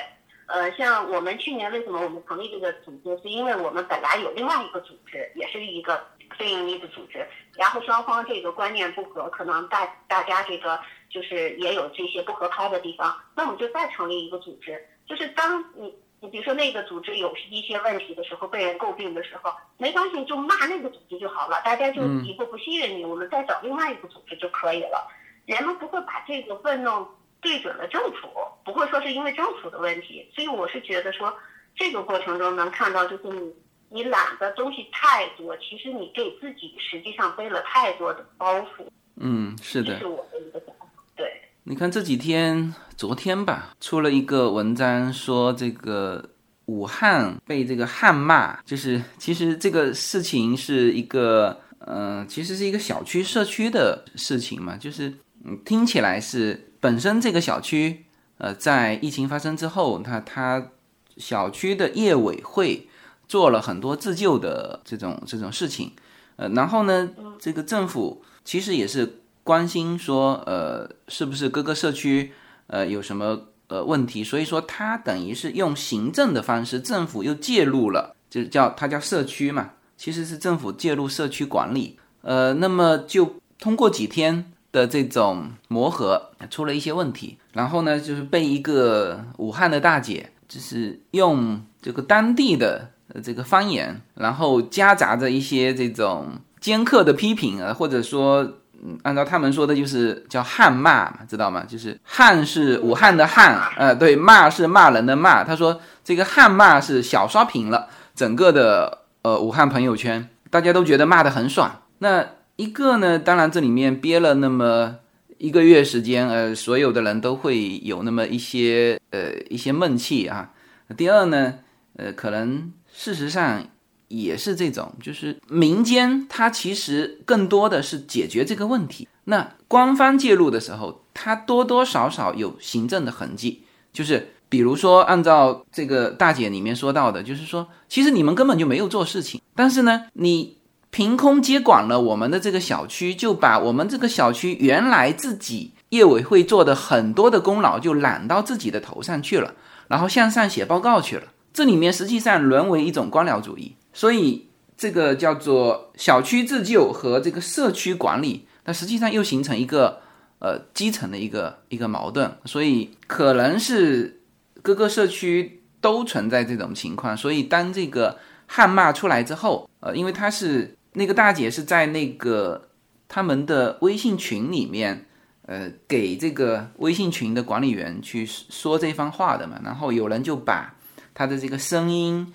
呃，像我们去年为什么我们成立这个组织，是因为我们本来有另外一个组织，也是一个非营利的组织，然后双方这个观念不合，可能大大家这个就是也有这些不合拍的地方，那我们就再成立一个组织。就是当你你比如说那个组织有一些问题的时候，被人诟病的时候，没关系，就骂那个组织就好了，大家就以后不信任你，我们再找另外一个组织就可以了。人们不会把这个愤怒对准了政府，不会说是因为政府的问题。所以我是觉得说，这个过程中能看到，就是你你揽的东西太多，其实你给自己实际上背了太多的包袱。嗯，是的。这是我的一个想法。对。你看这几天，昨天吧，出了一个文章，说这个武汉被这个汉骂，就是其实这个事情是一个，嗯，其实是一个小区社区的事情嘛，就是嗯，听起来是本身这个小区，呃，在疫情发生之后，他他小区的业委会做了很多自救的这种这种事情，呃，然后呢，这个政府其实也是。关心说，呃，是不是各个社区，呃，有什么呃问题？所以说，他等于是用行政的方式，政府又介入了，就叫他叫社区嘛，其实是政府介入社区管理。呃，那么就通过几天的这种磨合，出了一些问题。然后呢，就是被一个武汉的大姐，就是用这个当地的这个方言，然后夹杂着一些这种尖刻的批评啊，或者说。嗯，按照他们说的，就是叫汉骂，知道吗？就是汉是武汉的汉，呃，对，骂是骂人的骂。他说这个汉骂是小刷屏了整个的呃武汉朋友圈，大家都觉得骂得很爽。那一个呢，当然这里面憋了那么一个月时间，呃，所有的人都会有那么一些呃一些闷气啊。第二呢，呃，可能事实上。也是这种，就是民间它其实更多的是解决这个问题。那官方介入的时候，它多多少少有行政的痕迹。就是比如说，按照这个大姐里面说到的，就是说，其实你们根本就没有做事情，但是呢，你凭空接管了我们的这个小区，就把我们这个小区原来自己业委会做的很多的功劳就揽到自己的头上去了，然后向上写报告去了。这里面实际上沦为一种官僚主义。所以这个叫做小区自救和这个社区管理，它实际上又形成一个呃基层的一个一个矛盾。所以可能是各个社区都存在这种情况。所以当这个汉骂出来之后，呃，因为他是那个大姐是在那个他们的微信群里面，呃，给这个微信群的管理员去说这番话的嘛，然后有人就把他的这个声音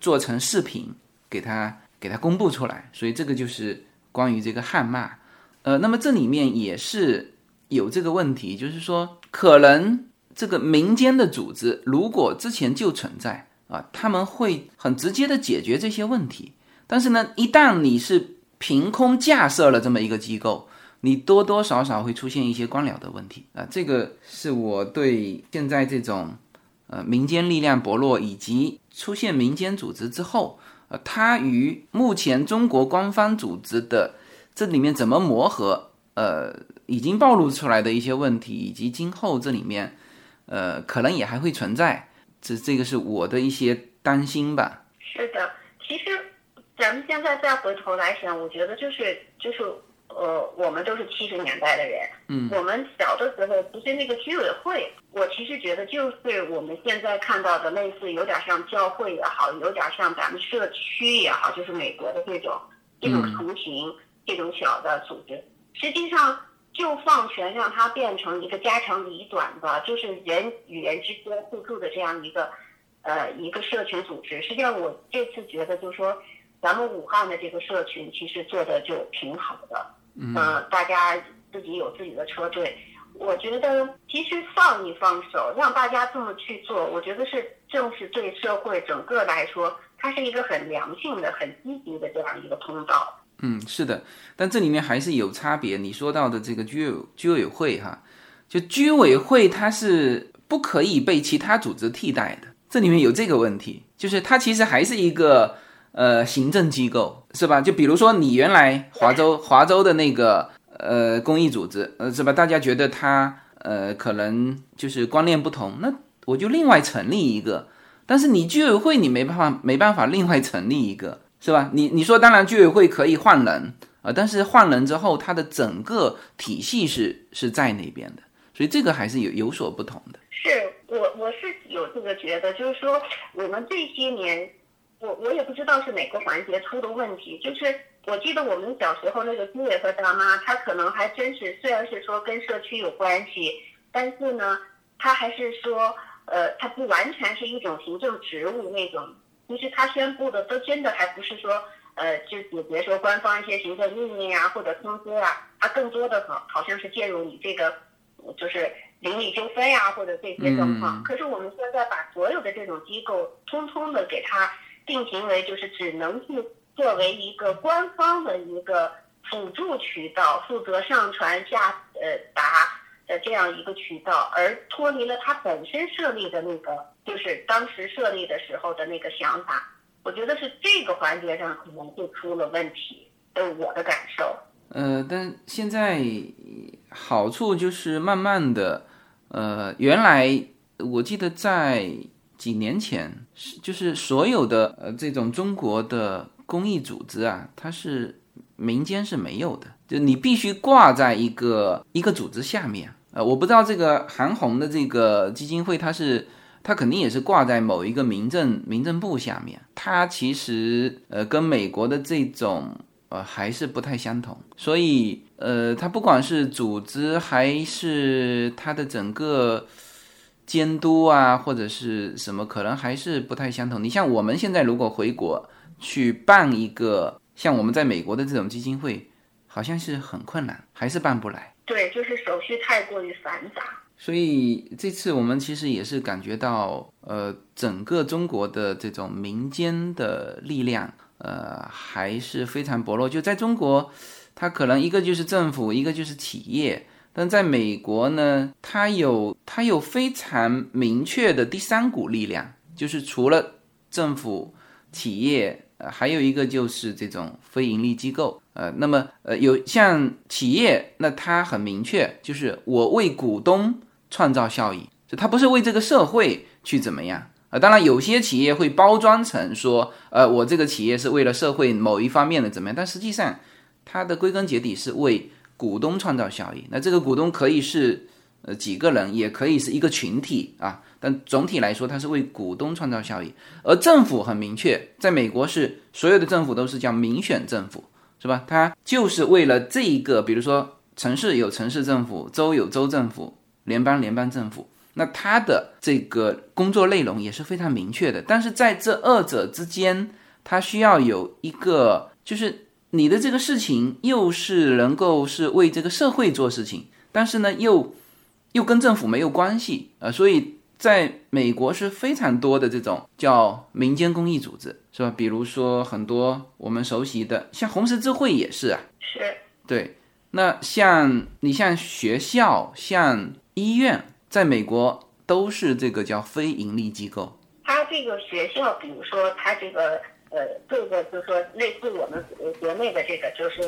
做成视频。给他给他公布出来，所以这个就是关于这个汉骂，呃，那么这里面也是有这个问题，就是说可能这个民间的组织如果之前就存在啊，他们会很直接的解决这些问题，但是呢，一旦你是凭空架设了这么一个机构，你多多少少会出现一些官僚的问题。啊，这个是我对现在这种呃民间力量薄弱以及出现民间组织之后。呃它与目前中国官方组织的这里面怎么磨合？呃，已经暴露出来的一些问题，以及今后这里面，呃，可能也还会存在。这这个是我的一些担心吧。是的，其实咱们现在再回头来想，我觉得就是就是。呃，我们都是七十年代的人，嗯，我们小的时候不是那个居委会，我其实觉得就是我们现在看到的类似，有点像教会也好，有点像咱们社区也好，就是美国的这种这种雏形，这种小的组织，实际上就放权让它变成一个家长里短的，就是人与人之间互助的这样一个呃一个社群组织。实际上，我这次觉得就是说，咱们武汉的这个社群其实做的就挺好的。嗯，大家自己有自己的车队，我觉得其实放一放手，让大家这么去做，我觉得是正是对社会整个来说，它是一个很良性的、很积极的这样一个通道。嗯，是的，但这里面还是有差别。你说到的这个居委居委会哈，就居委会它是不可以被其他组织替代的，这里面有这个问题，就是它其实还是一个。呃，行政机构是吧？就比如说你原来华州 <laughs> 华州的那个呃公益组织，呃是吧？大家觉得它呃可能就是观念不同，那我就另外成立一个。但是你居委会你没办法没办法另外成立一个，是吧？你你说当然居委会可以换人啊，但是换人之后，它的整个体系是是在那边的，所以这个还是有有所不同的。是。我我是有这个觉得，就是说我们这些年，我我也不知道是哪个环节出的问题。就是我记得我们小时候那个居委会大妈，她可能还真是，虽然是说跟社区有关系，但是呢，她还是说，呃，她不完全是一种行政职务那种。其实她宣布的都真的还不是说，呃，就解决说官方一些行政命令啊或者通知啊，她更多的好好像是介入你这个，就是。邻里纠纷呀，或者这些状况，可是我们现在把所有的这种机构通通的给它定型为，就是只能去作为一个官方的一个辅助渠道，负责上传下呃达的这样一个渠道，而脱离了它本身设立的那个，就是当时设立的时候的那个想法。我觉得是这个环节上可能就出了问题，呃，我的感受。呃，但现在好处就是慢慢的。呃，原来我记得在几年前，是就是所有的呃这种中国的公益组织啊，它是民间是没有的，就你必须挂在一个一个组织下面。呃，我不知道这个韩红的这个基金会，它是它肯定也是挂在某一个民政民政部下面。它其实呃跟美国的这种。呃，还是不太相同，所以呃，它不管是组织还是它的整个监督啊，或者是什么，可能还是不太相同。你像我们现在如果回国去办一个像我们在美国的这种基金会，好像是很困难，还是办不来。对，就是手续太过于繁杂。所以这次我们其实也是感觉到，呃，整个中国的这种民间的力量。呃，还是非常薄弱。就在中国，它可能一个就是政府，一个就是企业。但在美国呢，它有它有非常明确的第三股力量，就是除了政府、企业，呃，还有一个就是这种非盈利机构。呃，那么呃，有像企业，那它很明确，就是我为股东创造效益，就它不是为这个社会去怎么样。啊，当然有些企业会包装成说，呃，我这个企业是为了社会某一方面的怎么样？但实际上，它的归根结底是为股东创造效益。那这个股东可以是呃几个人，也可以是一个群体啊。但总体来说，它是为股东创造效益。而政府很明确，在美国是所有的政府都是叫民选政府，是吧？它就是为了这一个，比如说城市有城市政府，州有州政府，联邦联邦政府。那它的这个工作内容也是非常明确的，但是在这二者之间，它需要有一个，就是你的这个事情又是能够是为这个社会做事情，但是呢又又跟政府没有关系啊，所以在美国是非常多的这种叫民间公益组织，是吧？比如说很多我们熟悉的，像红十字会也是啊，是，对。那像你像学校，像医院。在美国都是这个叫非盈利机构。他这个学校，比如说他这个呃，各个就是说类似我们国内的这个就是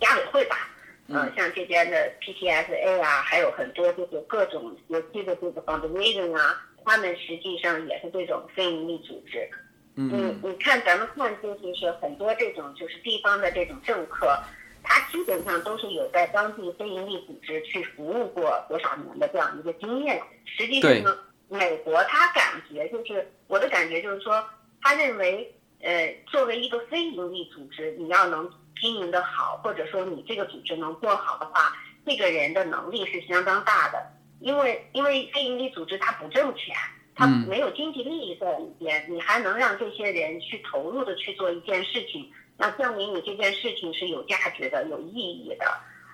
家委会吧，嗯，像这边的 PTSA 啊，还有很多就是各种有机的这个 foundation 啊，他们实际上也是这种非营利组织。嗯，你看咱们看就是说很多这种就是地方的这种政客。他基本上都是有在当地非营利组织去服务过多少年的这样一个经验。实际上呢，美国他感觉就是我的感觉就是说，他认为，呃，作为一个非营利组织，你要能经营的好，或者说你这个组织能做好的话，这个人的能力是相当大的。因为因为非营利组织它不挣钱，它没有经济利益在里边，你还能让这些人去投入的去做一件事情。那证明你这件事情是有价值的、有意义的，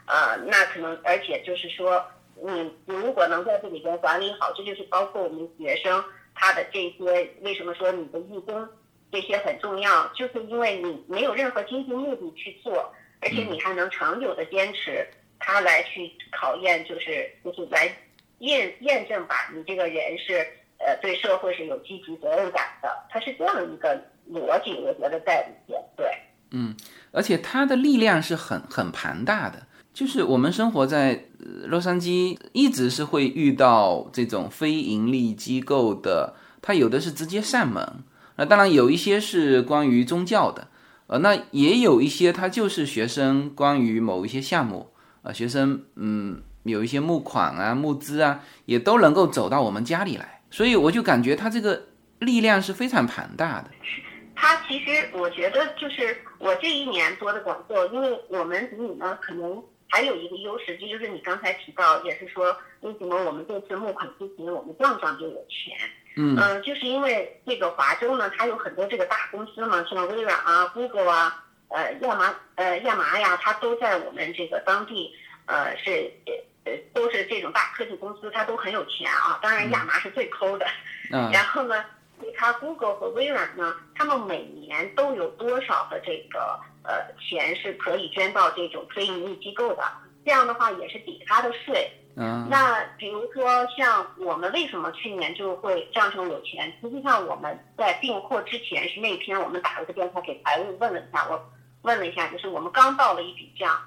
呃，那可能而且就是说，你如果能在这里边管理好，这就是包括我们学生他的这些，为什么说你的义工这些很重要，就是因为你没有任何经济目的去做，而且你还能长久的坚持，他来去考验，就是就是来验验证吧，你这个人是呃对社会是有积极责任感的，他是这样一个逻辑，我觉得在里边，对。嗯，而且它的力量是很很庞大的。就是我们生活在洛杉矶，一直是会遇到这种非盈利机构的，它有的是直接上门。那当然有一些是关于宗教的，呃，那也有一些它就是学生关于某一些项目，啊，学生嗯有一些募款啊、募资啊，也都能够走到我们家里来。所以我就感觉它这个力量是非常庞大的。它其实我觉得就是我这一年多的广告，因为我们比你呢可能还有一个优势，这就是你刚才提到，也是说为什么我们这次募款之前我们账上就有钱。嗯，就是因为这个华州呢，它有很多这个大公司嘛，像微软啊、Google 啊、呃亚麻呃亚麻呀，它都在我们这个当地，呃是呃都是这种大科技公司，它都很有钱啊。当然亚麻是最抠的。嗯。<laughs> 然后呢，它 Google 和微软呢，他们每年都有多少的这个呃钱是可以捐到这种非盈利机构的？这样的话也是抵他的税。那比如说像我们为什么去年就会账上有钱？实际上我们在订货之前是那天我们打了个电话给财务问了一下，我问了一下，就是我们刚到了一笔账，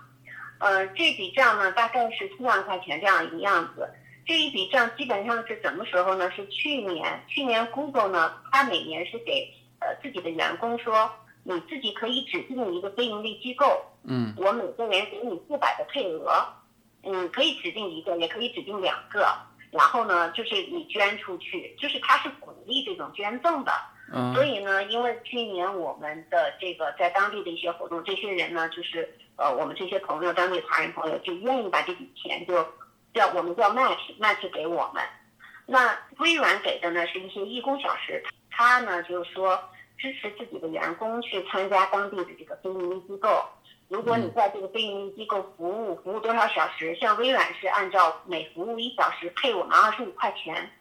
呃，这笔账呢大概是四万块钱这样一个样子。这一笔账基本上是什么时候呢？是去年，去年 Google 呢，它每年是给呃自己的员工说，你自己可以指定一个非盈利机构，嗯，我每个人给你四百的配额。嗯，可以指定一个，也可以指定两个。然后呢，就是你捐出去，就是他是鼓励这种捐赠的。嗯。所以呢，因为去年我们的这个在当地的一些活动，这些人呢，就是呃，我们这些朋友，当地华人朋友就愿意把这笔钱就叫我们叫 match match 给我们。那微软给的呢是一些义工小时，他呢就是说支持自己的员工去参加当地的这个非营利机构。如果你在这个非营利机构服务，服务多少小时？像微软是按照每服务一小时配我们二十五块钱，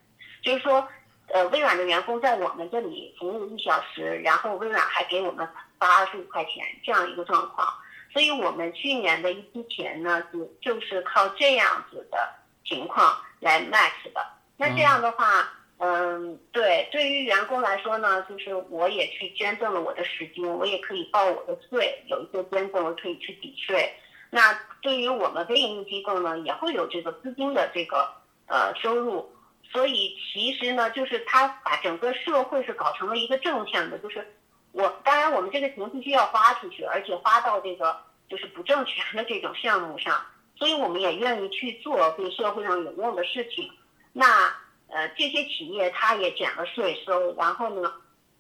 就是说，呃，微软的员工在我们这里服务一小时，然后微软还给我们发二十五块钱这样一个状况。所以我们去年的一批钱呢，就就是靠这样子的情况来 match 的。那这样的话。嗯，嗯对，对于员工来说呢，就是我也去捐赠了我的时间，我也可以报我的税，有一些捐赠我可以去抵税。那对于我们非营利机构呢，也会有这个资金的这个呃收入。所以其实呢，就是他把整个社会是搞成了一个正向的，就是我当然我们这个钱必须要花出去，而且花到这个就是不挣钱的这种项目上，所以我们也愿意去做对社会上有用的事情。那。呃，这些企业它也减了税收，然后呢，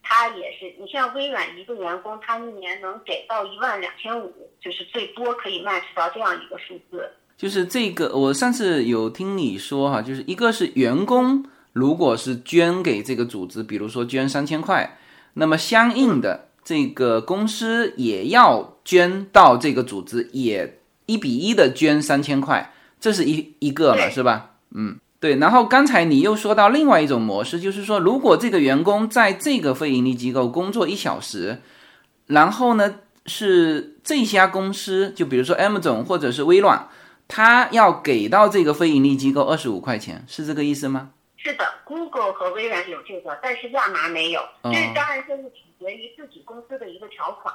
它也是，你像微软一个员工，他一年能给到一万两千五，就是最多可以 match 到这样一个数字。就是这个，我上次有听你说哈，就是一个是员工如果是捐给这个组织，比如说捐三千块，那么相应的这个公司也要捐到这个组织，也一比一的捐三千块，这是一一个嘛，是吧？嗯。对，然后刚才你又说到另外一种模式，就是说，如果这个员工在这个非盈利机构工作一小时，然后呢是这家公司，就比如说 M 总或者是微软，他要给到这个非盈利机构二十五块钱，是这个意思吗？是的，Google 和微软有这个，但是亚麻没有。这当然就是取决于自己公司的一个条款。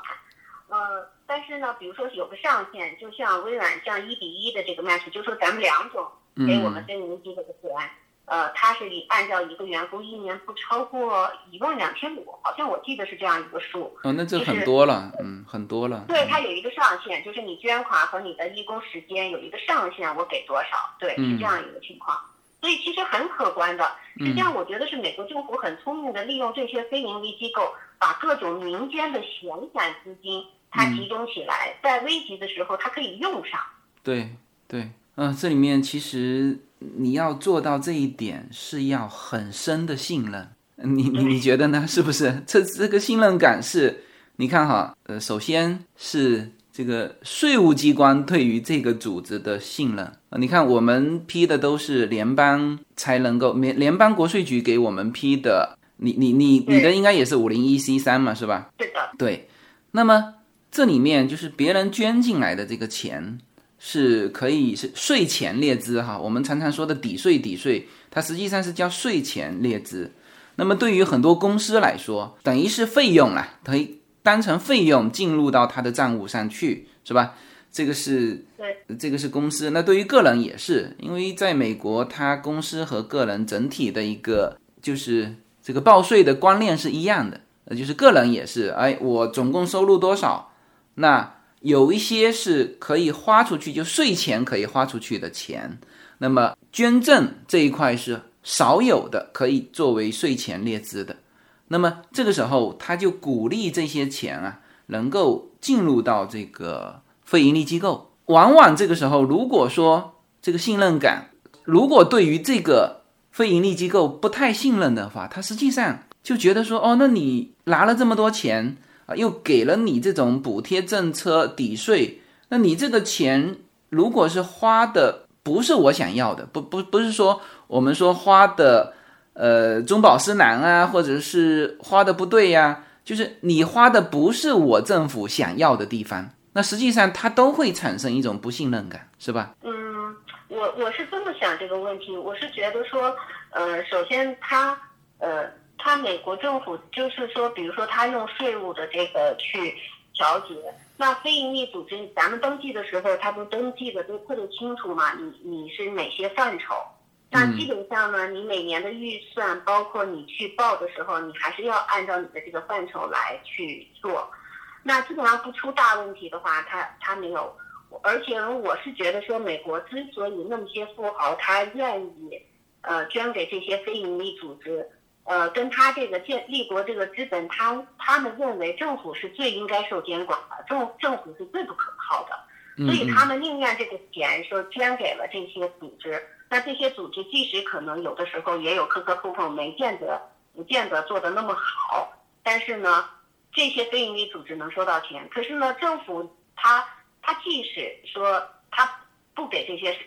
呃，但是呢，比如说有个上限，就像微软像一比一的这个 match，就说咱们两种。给我们非营利机构的资源，呃，他是以按照一个员工一年不超过一万两千五，好像我记得是这样一个数。哦，那这很多了，嗯，很多了。对，它有一个上限，就是你捐款和你的义工时间有一个上限，我给多少？对，是这样一个情况。所以其实很可观的。实际上，我觉得是美国政府很聪明的，利用这些非盈利机构，把各种民间的闲散资金它集中起来，在危急的时候它可以用上。对对。嗯，这里面其实你要做到这一点是要很深的信任，你你你觉得呢？是不是？这这个信任感是，你看哈，呃，首先是这个税务机关对于这个组织的信任啊。你看我们批的都是联邦才能够联联邦国税局给我们批的，你你你你的应该也是五零一 C 三嘛，是吧？对的。对，那么这里面就是别人捐进来的这个钱。是可以是税前列支哈，我们常常说的抵税抵税，它实际上是叫税前列支。那么对于很多公司来说，等于是费用了，可以当成费用进入到他的账务上去，是吧？这个是对，这个是公司。那对于个人也是，因为在美国，它公司和个人整体的一个就是这个报税的观念是一样的，呃，就是个人也是，哎，我总共收入多少，那。有一些是可以花出去，就税前可以花出去的钱，那么捐赠这一块是少有的可以作为税前列支的。那么这个时候，他就鼓励这些钱啊，能够进入到这个非盈利机构。往往这个时候，如果说这个信任感，如果对于这个非盈利机构不太信任的话，他实际上就觉得说，哦，那你拿了这么多钱啊，又给了你这种补贴政策抵税，那你这个钱如果是花的不是我想要的，不不不是说我们说花的。呃，中饱私囊啊，或者是花的不对呀，就是你花的不是我政府想要的地方，那实际上它都会产生一种不信任感，是吧？嗯，我我是这么想这个问题，我是觉得说，呃，首先它，呃，他美国政府就是说，比如说他用税务的这个去调节，那非营利组织咱们登记的时候，他不登记的都特别清楚嘛，你你是哪些范畴？那基本上呢，你每年的预算，包括你去报的时候，你还是要按照你的这个范畴来去做。那基本上不出大问题的话，他他没有。而且我是觉得说，美国之所以那么些富豪他愿意呃捐给这些非营利组织，呃，跟他这个建立国这个资本，他他们认为政府是最应该受监管的，政政府是最不可靠的，所以他们宁愿这个钱说捐给了这些组织。那这些组织即使可能有的时候也有磕磕碰碰，没见得不见得做的那么好，但是呢，这些非营利组织能收到钱。可是呢，政府他他即使说他不给这些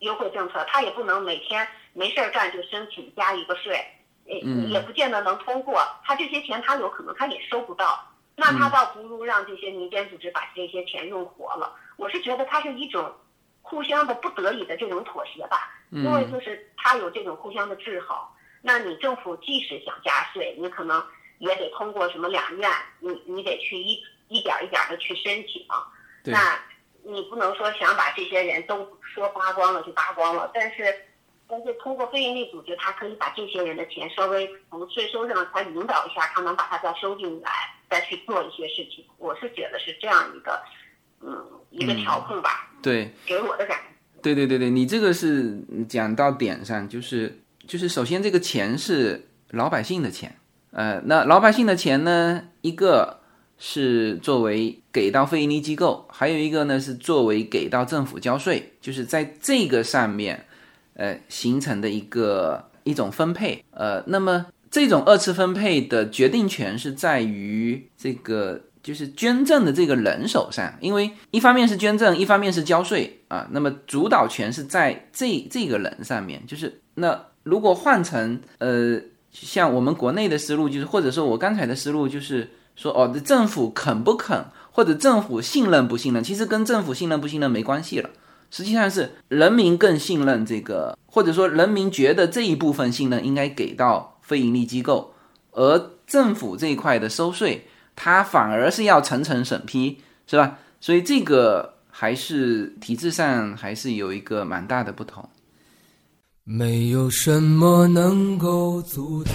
优惠政策，他也不能每天没事儿干就申请加一个税，也也不见得能通过。他这些钱他有可能他也收不到，那他倒不如让这些民间组织把这些钱用活了。我是觉得它是一种互相的不得已的这种妥协吧。因为就是他有这种互相的制衡，那你政府即使想加税，你可能也得通过什么两院，你你得去一一点一点的去申请。那你不能说想把这些人都说扒光了就扒光了，但是但是通过非营利组织，他可以把这些人的钱稍微从税收上他引导一下，他能把它再收进来，再去做一些事情。我是觉得是这样一个嗯一个调控吧。对，给我的感觉。对对对对，你这个是讲到点上，就是就是首先这个钱是老百姓的钱，呃，那老百姓的钱呢，一个是作为给到非营利机构，还有一个呢是作为给到政府交税，就是在这个上面，呃，形成的一个一种分配，呃，那么这种二次分配的决定权是在于这个。就是捐赠的这个人手上，因为一方面是捐赠，一方面是交税啊，那么主导权是在这这个人上面。就是那如果换成呃，像我们国内的思路，就是或者说我刚才的思路，就是说哦，这政府肯不肯，或者政府信任不信任，其实跟政府信任不信任没关系了，实际上是人民更信任这个，或者说人民觉得这一部分信任应该给到非盈利机构，而政府这一块的收税。它反而是要层层审批，是吧？所以这个还是体制上还是有一个蛮大的不同。没有什么能够阻挡，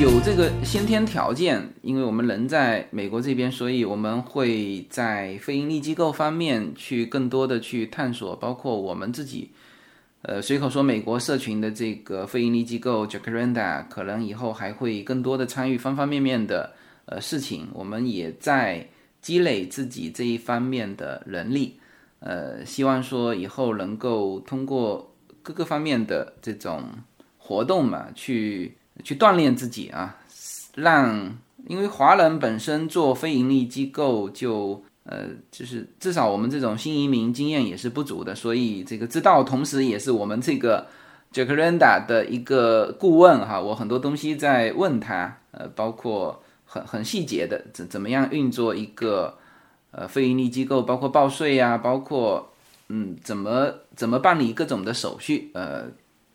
有这个先天条件，因为我们人在美国这边，所以我们会在非盈利机构方面去更多的去探索，包括我们自己，呃，随口说美国社群的这个非盈利机构 Jacaranda，可能以后还会更多的参与方方面面的呃事情，我们也在积累自己这一方面的能力，呃，希望说以后能够通过各个方面的这种活动嘛，去去锻炼自己啊，让因为华人本身做非盈利机构就。呃，就是至少我们这种新移民经验也是不足的，所以这个知道，同时也是我们这个 Jacaranda 的一个顾问哈。我很多东西在问他，呃，包括很很细节的怎怎么样运作一个呃非盈利机构，包括报税呀，包括嗯怎么怎么办理各种的手续，呃，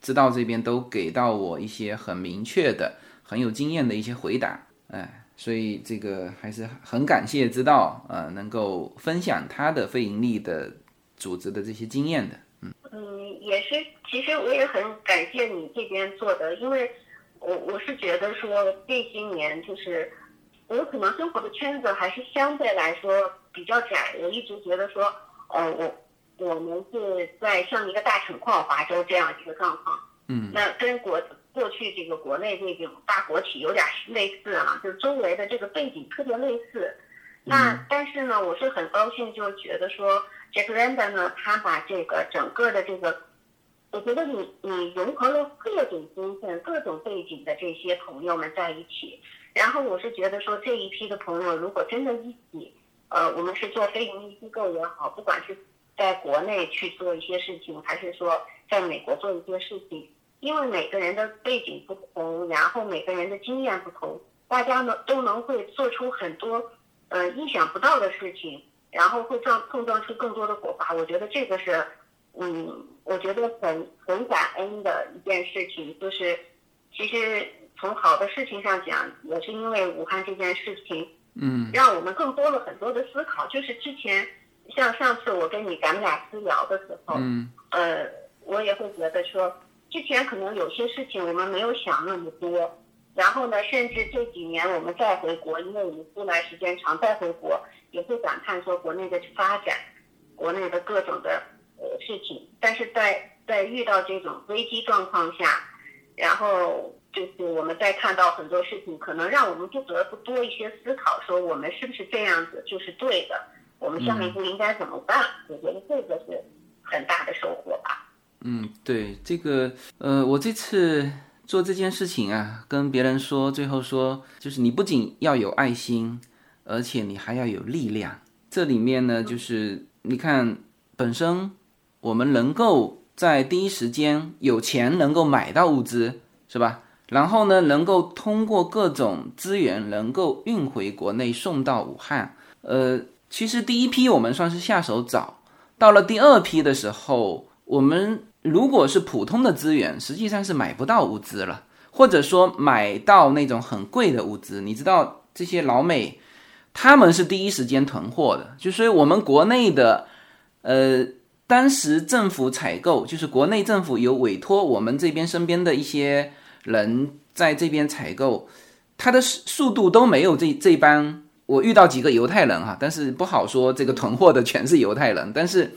知道这边都给到我一些很明确的、很有经验的一些回答，哎。所以这个还是很感谢知道，呃，能够分享他的非盈利的组织的这些经验的，嗯嗯，也是，其实我也很感谢你这边做的，因为我我是觉得说这些年就是我可能生活的圈子还是相对来说比较窄，我一直觉得说，呃，我我们是在像一个大城矿华州这样一个状况，嗯，那跟国。过去这个国内这种大国企有点类似啊，就是周围的这个背景特别类似。那但是呢，我是很高兴，就觉得说 Jack Randa 呢，他把这个整个的这个，我觉得你你融合了各种身份、各种背景的这些朋友们在一起。然后我是觉得说这一批的朋友，如果真的一起，呃，我们是做非盈利机构也好，不管是在国内去做一些事情，还是说在美国做一些事情。因为每个人的背景不同，然后每个人的经验不同，大家呢都能会做出很多，呃，意想不到的事情，然后会撞碰撞出更多的火花。我觉得这个是，嗯，我觉得很很感恩的一件事情。就是，其实从好的事情上讲，也是因为武汉这件事情，嗯，让我们更多了很多的思考。就是之前，像上次我跟你咱们俩私聊的时候，嗯，呃，我也会觉得说。之前可能有些事情我们没有想那么多，然后呢，甚至这几年我们再回国，因为我们出来时间长，再回国也会感叹说国内的发展，国内的各种的呃事情。但是在在遇到这种危机状况下，然后就是我们在看到很多事情，可能让我们不得不多一些思考，说我们是不是这样子就是对的？我们下面一步应该怎么办？我觉得这个是很大的收获吧。嗯，对这个，呃，我这次做这件事情啊，跟别人说，最后说，就是你不仅要有爱心，而且你还要有力量。这里面呢，就是你看，本身我们能够在第一时间有钱能够买到物资，是吧？然后呢，能够通过各种资源能够运回国内送到武汉。呃，其实第一批我们算是下手早，到了第二批的时候，我们。如果是普通的资源，实际上是买不到物资了，或者说买到那种很贵的物资。你知道这些老美，他们是第一时间囤货的，就所以我们国内的，呃，当时政府采购，就是国内政府有委托我们这边身边的一些人在这边采购，它的速度都没有这这帮。我遇到几个犹太人哈，但是不好说这个囤货的全是犹太人，但是。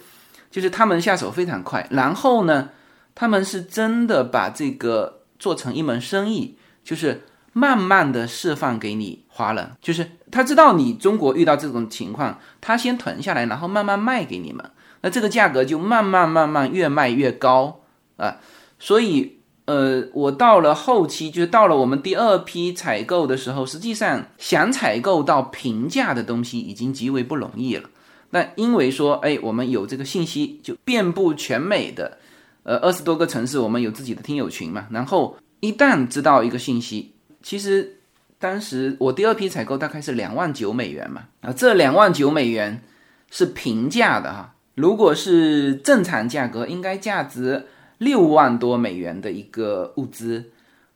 就是他们下手非常快，然后呢，他们是真的把这个做成一门生意，就是慢慢的释放给你华人，就是他知道你中国遇到这种情况，他先囤下来，然后慢慢卖给你们，那这个价格就慢慢慢慢越卖越高啊，所以呃，我到了后期，就是到了我们第二批采购的时候，实际上想采购到平价的东西已经极为不容易了。那因为说，哎，我们有这个信息，就遍布全美的，呃，二十多个城市，我们有自己的听友群嘛。然后一旦知道一个信息，其实当时我第二批采购大概是两万九美元嘛，啊，这两万九美元是平价的哈。如果是正常价格，应该价值六万多美元的一个物资。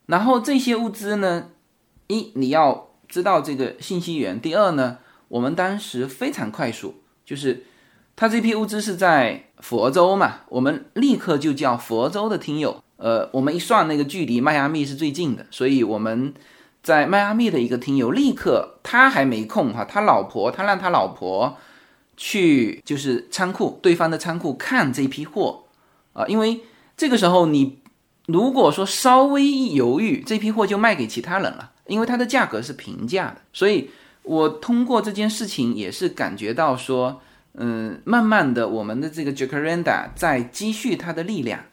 然后这些物资呢，一你要知道这个信息源，第二呢，我们当时非常快速。就是，他这批物资是在佛州嘛，我们立刻就叫佛州的听友。呃，我们一算那个距离，迈阿密是最近的，所以我们在迈阿密的一个听友立刻，他还没空哈，他老婆他让他老婆去就是仓库对方的仓库看这批货啊，因为这个时候你如果说稍微一犹豫，这批货就卖给其他人了。因为它的价格是平价的，所以我通过这件事情也是感觉到说，嗯，慢慢的我们的这个 Jacaranda 在积蓄它的力量，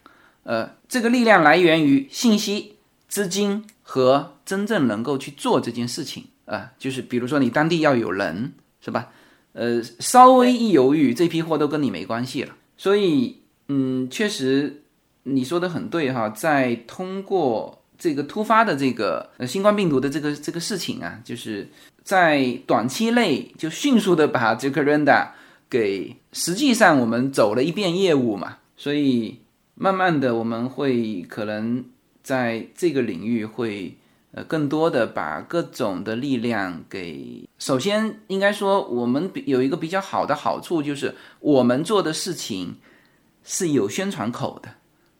呃，这个力量来源于信息、资金和真正能够去做这件事情啊，就是比如说你当地要有人，是吧？呃，稍微一犹豫，这批货都跟你没关系了。所以，嗯，确实你说的很对哈，在通过这个突发的这个呃新冠病毒的这个这个事情啊，就是在短期内就迅速的把这个 Renda 给，实际上我们走了一遍业务嘛，所以慢慢的我们会可能在这个领域会。呃，更多的把各种的力量给，首先应该说，我们有一个比较好的好处，就是我们做的事情是有宣传口的，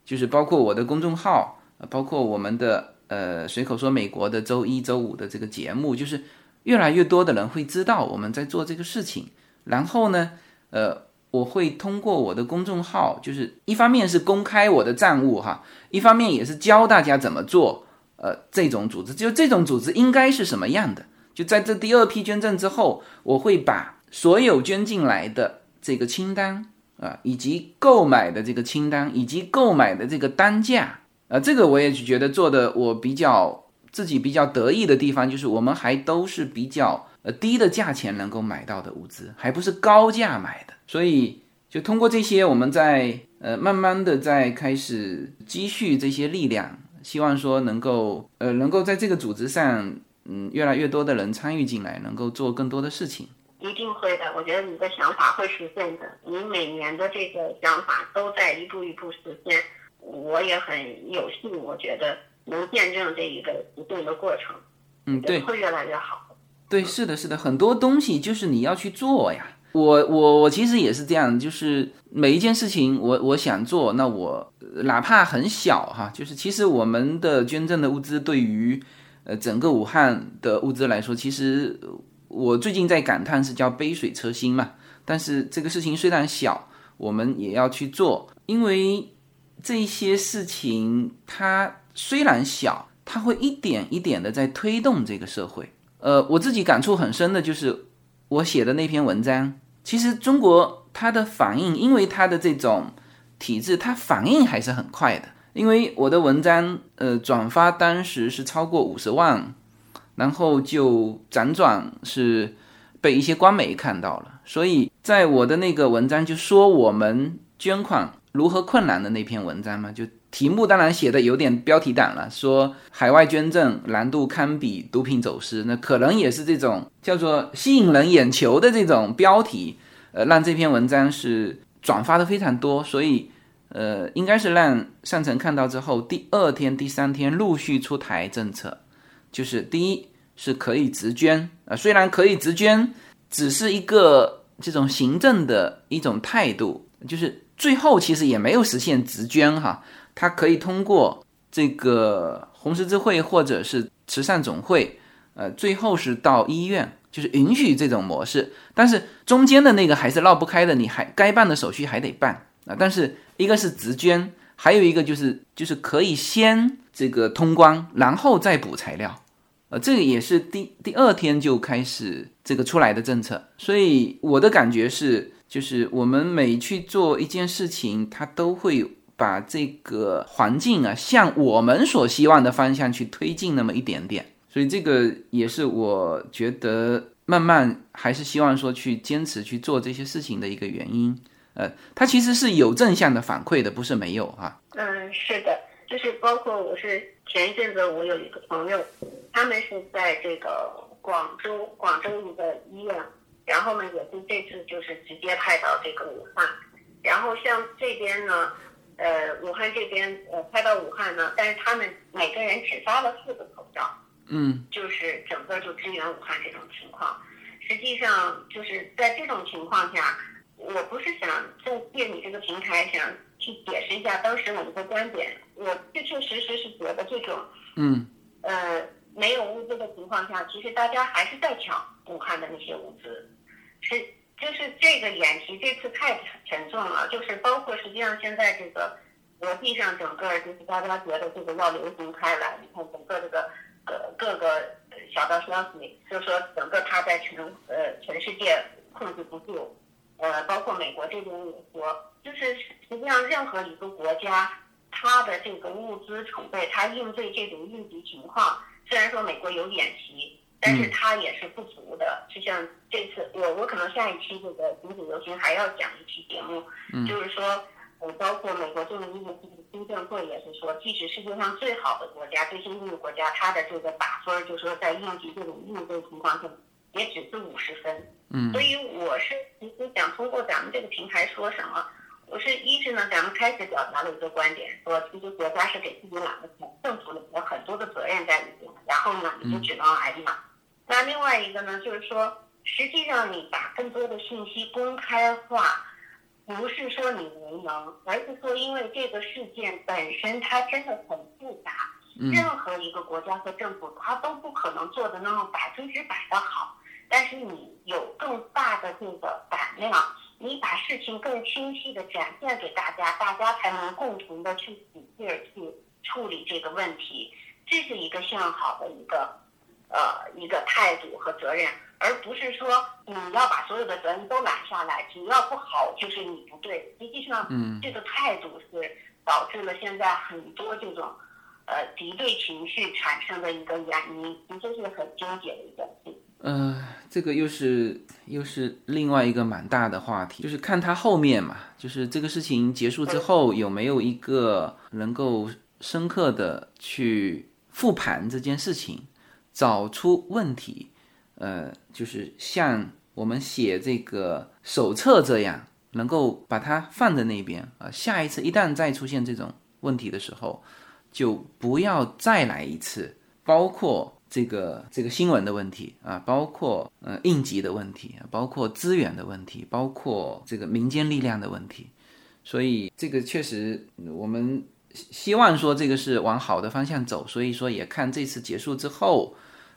就是包括我的公众号，包括我们的呃随口说美国的周一周五的这个节目，就是越来越多的人会知道我们在做这个事情。然后呢，呃，我会通过我的公众号，就是一方面是公开我的账务哈，一方面也是教大家怎么做。呃，这种组织就这种组织应该是什么样的？就在这第二批捐赠之后，我会把所有捐进来的这个清单啊，以及购买的这个清单，以及购买的这个单价啊，这个我也觉得做的我比较自己比较得意的地方，就是我们还都是比较呃低的价钱能够买到的物资，还不是高价买的。所以就通过这些，我们在呃慢慢的在开始积蓄这些力量。希望说能够，呃，能够在这个组织上，嗯，越来越多的人参与进来，能够做更多的事情。一定会的，我觉得你的想法会实现的。你每年的这个想法都在一步一步实现，我也很有幸，我觉得能见证这一个不断的过程。嗯，对，会越来越好。对，是的，是的，很多东西就是你要去做呀。我我我其实也是这样，就是每一件事情，我我想做，那我哪怕很小哈，就是其实我们的捐赠的物资对于呃整个武汉的物资来说，其实我最近在感叹是叫杯水车薪嘛。但是这个事情虽然小，我们也要去做，因为这些事情它虽然小，它会一点一点的在推动这个社会。呃，我自己感触很深的就是。我写的那篇文章，其实中国它的反应，因为它的这种体制，它反应还是很快的。因为我的文章，呃，转发当时是超过五十万，然后就辗转是被一些官媒看到了。所以在我的那个文章就说我们捐款如何困难的那篇文章嘛，就。题目当然写的有点标题党了，说海外捐赠难度堪比毒品走私，那可能也是这种叫做吸引人眼球的这种标题，呃，让这篇文章是转发的非常多，所以呃，应该是让上层看到之后，第二天、第三天陆续出台政策，就是第一是可以直捐，啊，虽然可以直捐，只是一个这种行政的一种态度，就是最后其实也没有实现直捐哈。它可以通过这个红十字会或者是慈善总会，呃，最后是到医院，就是允许这种模式。但是中间的那个还是绕不开的，你还该办的手续还得办啊。但是一个是直捐，还有一个就是就是可以先这个通关，然后再补材料，呃，这个也是第第二天就开始这个出来的政策。所以我的感觉是，就是我们每去做一件事情，它都会。把这个环境啊，向我们所希望的方向去推进那么一点点，所以这个也是我觉得慢慢还是希望说去坚持去做这些事情的一个原因。呃，它其实是有正向的反馈的，不是没有哈。嗯，是的，就是包括我是前一阵子我有一个朋友，他们是在这个广州广州一个医院，然后呢也是这次就是直接派到这个武汉，然后像这边呢。呃，武汉这边呃派到武汉呢，但是他们每个人只发了四个口罩，嗯，就是整个就支援武汉这种情况。实际上就是在这种情况下，我不是想就借你这个平台想去解释一下当时我们的观点，我确确实实是觉得这种，嗯，呃，没有物资的情况下，其实大家还是在抢武汉的那些物资，是。就是这个演习这次太沉重了，就是包括实际上现在这个国际上整个就是大家觉得这个要流行开来，你看整个这个呃各个小道消息，就说整个它在全呃全世界控制不住，呃，包括美国这边也说，就是实际上任何一个国家，它的这个物资储备，它应对这种应急情况，虽然说美国有演习，但是它也是不足的。就像这次，我我可能下一期这个《行走游行》还要讲一期节目，就是说。呃，包括美国众议院听证会也是说，即使世界上最好的国家、最先进的国家，它的这个打分，就是说在应急这种应对情况下，也只是五十分。嗯。所以我是其实想通过咱们这个平台说什么？我是一是呢，咱们开始表达了一个观点，说其实国家是给自己揽了钱，政府有很多的责任在里边，然后呢，你就只能挨骂。那另外一个呢，就是说，实际上你把更多的信息公开化。不是说你无能，而是说因为这个事件本身它真的很复杂，任何一个国家和政府它都不可能做的那么百分之百的好。但是你有更大的这个胆量，你把事情更清晰的展现给大家，大家才能共同的去使劲儿去处理这个问题。这是一个向好的一个呃一个态度和责任。而不是说你要把所有的责任都揽下来，只要不好就是你不对。实际上，嗯，这个态度是导致了现在很多这种，呃，敌对情绪产生的一个原因，其实是很纠结的一件事。呃，这个又是又是另外一个蛮大的话题，就是看他后面嘛，就是这个事情结束之后有没有一个能够深刻的去复盘这件事情，找出问题。呃，就是像我们写这个手册这样，能够把它放在那边啊。下一次一旦再出现这种问题的时候，就不要再来一次。包括这个这个新闻的问题啊，包括呃应急的问题，包括资源的问题，包括这个民间力量的问题。所以这个确实，我们希望说这个是往好的方向走。所以说，也看这次结束之后，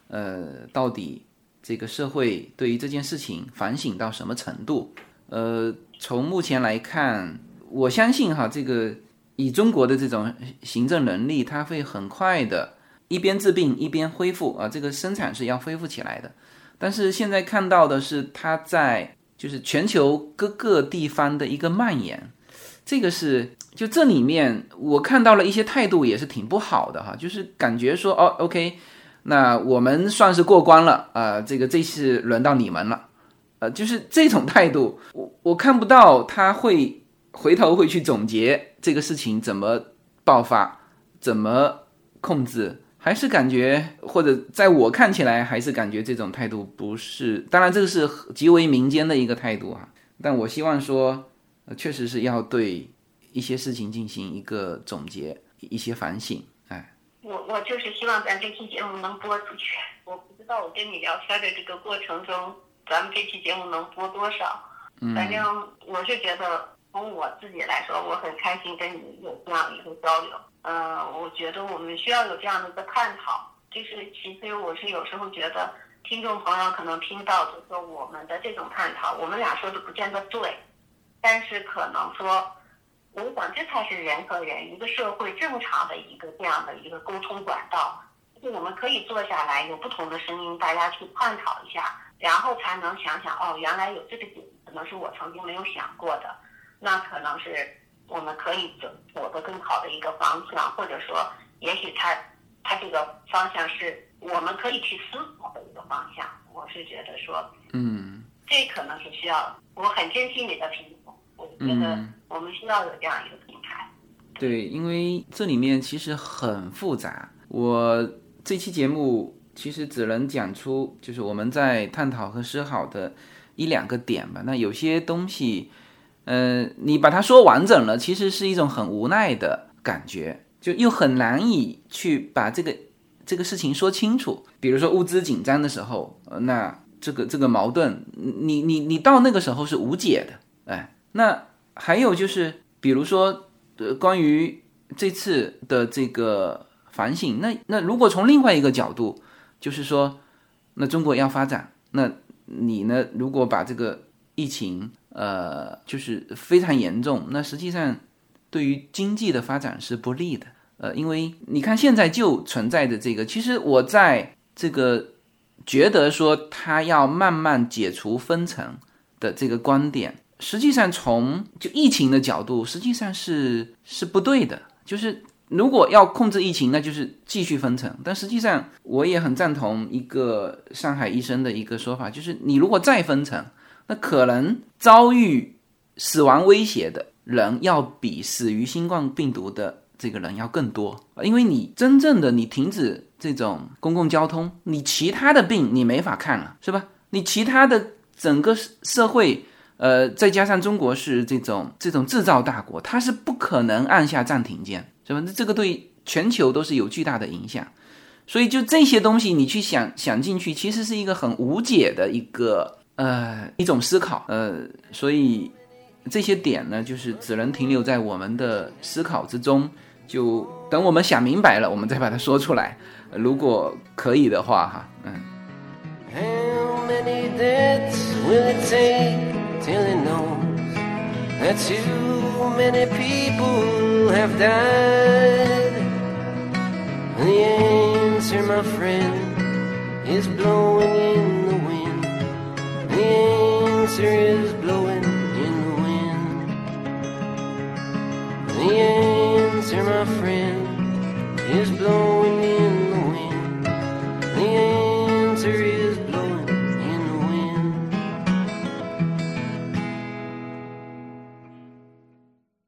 呃，到底。这个社会对于这件事情反省到什么程度？呃，从目前来看，我相信哈，这个以中国的这种行政能力，它会很快的，一边治病一边恢复啊，这个生产是要恢复起来的。但是现在看到的是，它在就是全球各个地方的一个蔓延，这个是就这里面我看到了一些态度也是挺不好的哈，就是感觉说哦，OK。那我们算是过关了啊，这个这次轮到你们了，呃，就是这种态度，我我看不到他会回头会去总结这个事情怎么爆发，怎么控制，还是感觉或者在我看起来还是感觉这种态度不是，当然这个是极为民间的一个态度啊，但我希望说，确实是要对一些事情进行一个总结，一些反省。哎我我就是希望咱这期节目能播出去。我不知道我跟你聊天的这个过程中，咱们这期节目能播多少。反正我是觉得，从我自己来说，我很开心跟你有这样一个交流。呃，我觉得我们需要有这样的一个探讨。就是其实我是有时候觉得，听众朋友可能听到就说我们的这种探讨，我们俩说的不见得对，但是可能说。我想，这才是人和人一个社会正常的一个这样的一个沟通管道。就我们可以坐下来，有不同的声音，大家去探讨一下，然后才能想想哦，原来有这个点，可能是我曾经没有想过的。那可能是我们可以走走得更好的一个方向，或者说，也许他他这个方向是我们可以去思考的一个方向。我是觉得说，嗯，这可能是需要。我很珍惜你的评价。我觉得我们需要有这样一个平台。对，因为这里面其实很复杂。我这期节目其实只能讲出就是我们在探讨和思考的一两个点吧。那有些东西，呃，你把它说完整了，其实是一种很无奈的感觉，就又很难以去把这个这个事情说清楚。比如说物资紧张的时候，那这个这个矛盾，你你你到那个时候是无解的，哎。那还有就是，比如说，呃，关于这次的这个反省，那那如果从另外一个角度，就是说，那中国要发展，那你呢？如果把这个疫情，呃，就是非常严重，那实际上对于经济的发展是不利的，呃，因为你看现在就存在的这个，其实我在这个觉得说他要慢慢解除封城的这个观点，实际上从就疫情的角度，实际上是是不对的。就是如果要控制疫情，那就是继续封城。但实际上，我也很赞同一个上海医生的一个说法，就是你如果再封城，那可能遭遇死亡威胁的人要比死于新冠病毒的这个人要更多，因为你真正的你停止。这种公共交通，你其他的病你没法看了，是吧？你其他的整个社会，呃，再加上中国是这种这种制造大国，它是不可能按下暂停键，是吧？那这个对全球都是有巨大的影响。所以就这些东西，你去想想进去，其实是一个很无解的一个呃一种思考，呃，所以这些点呢，就是只能停留在我们的思考之中，就等我们想明白了，我们再把它说出来。如果可以的话，哈，嗯。How many deaths will it take till it knows that too many people have died? The answer, my friend, is blowing in answer is blowing in the wind. The answer, my friend, is blowing in the wind. The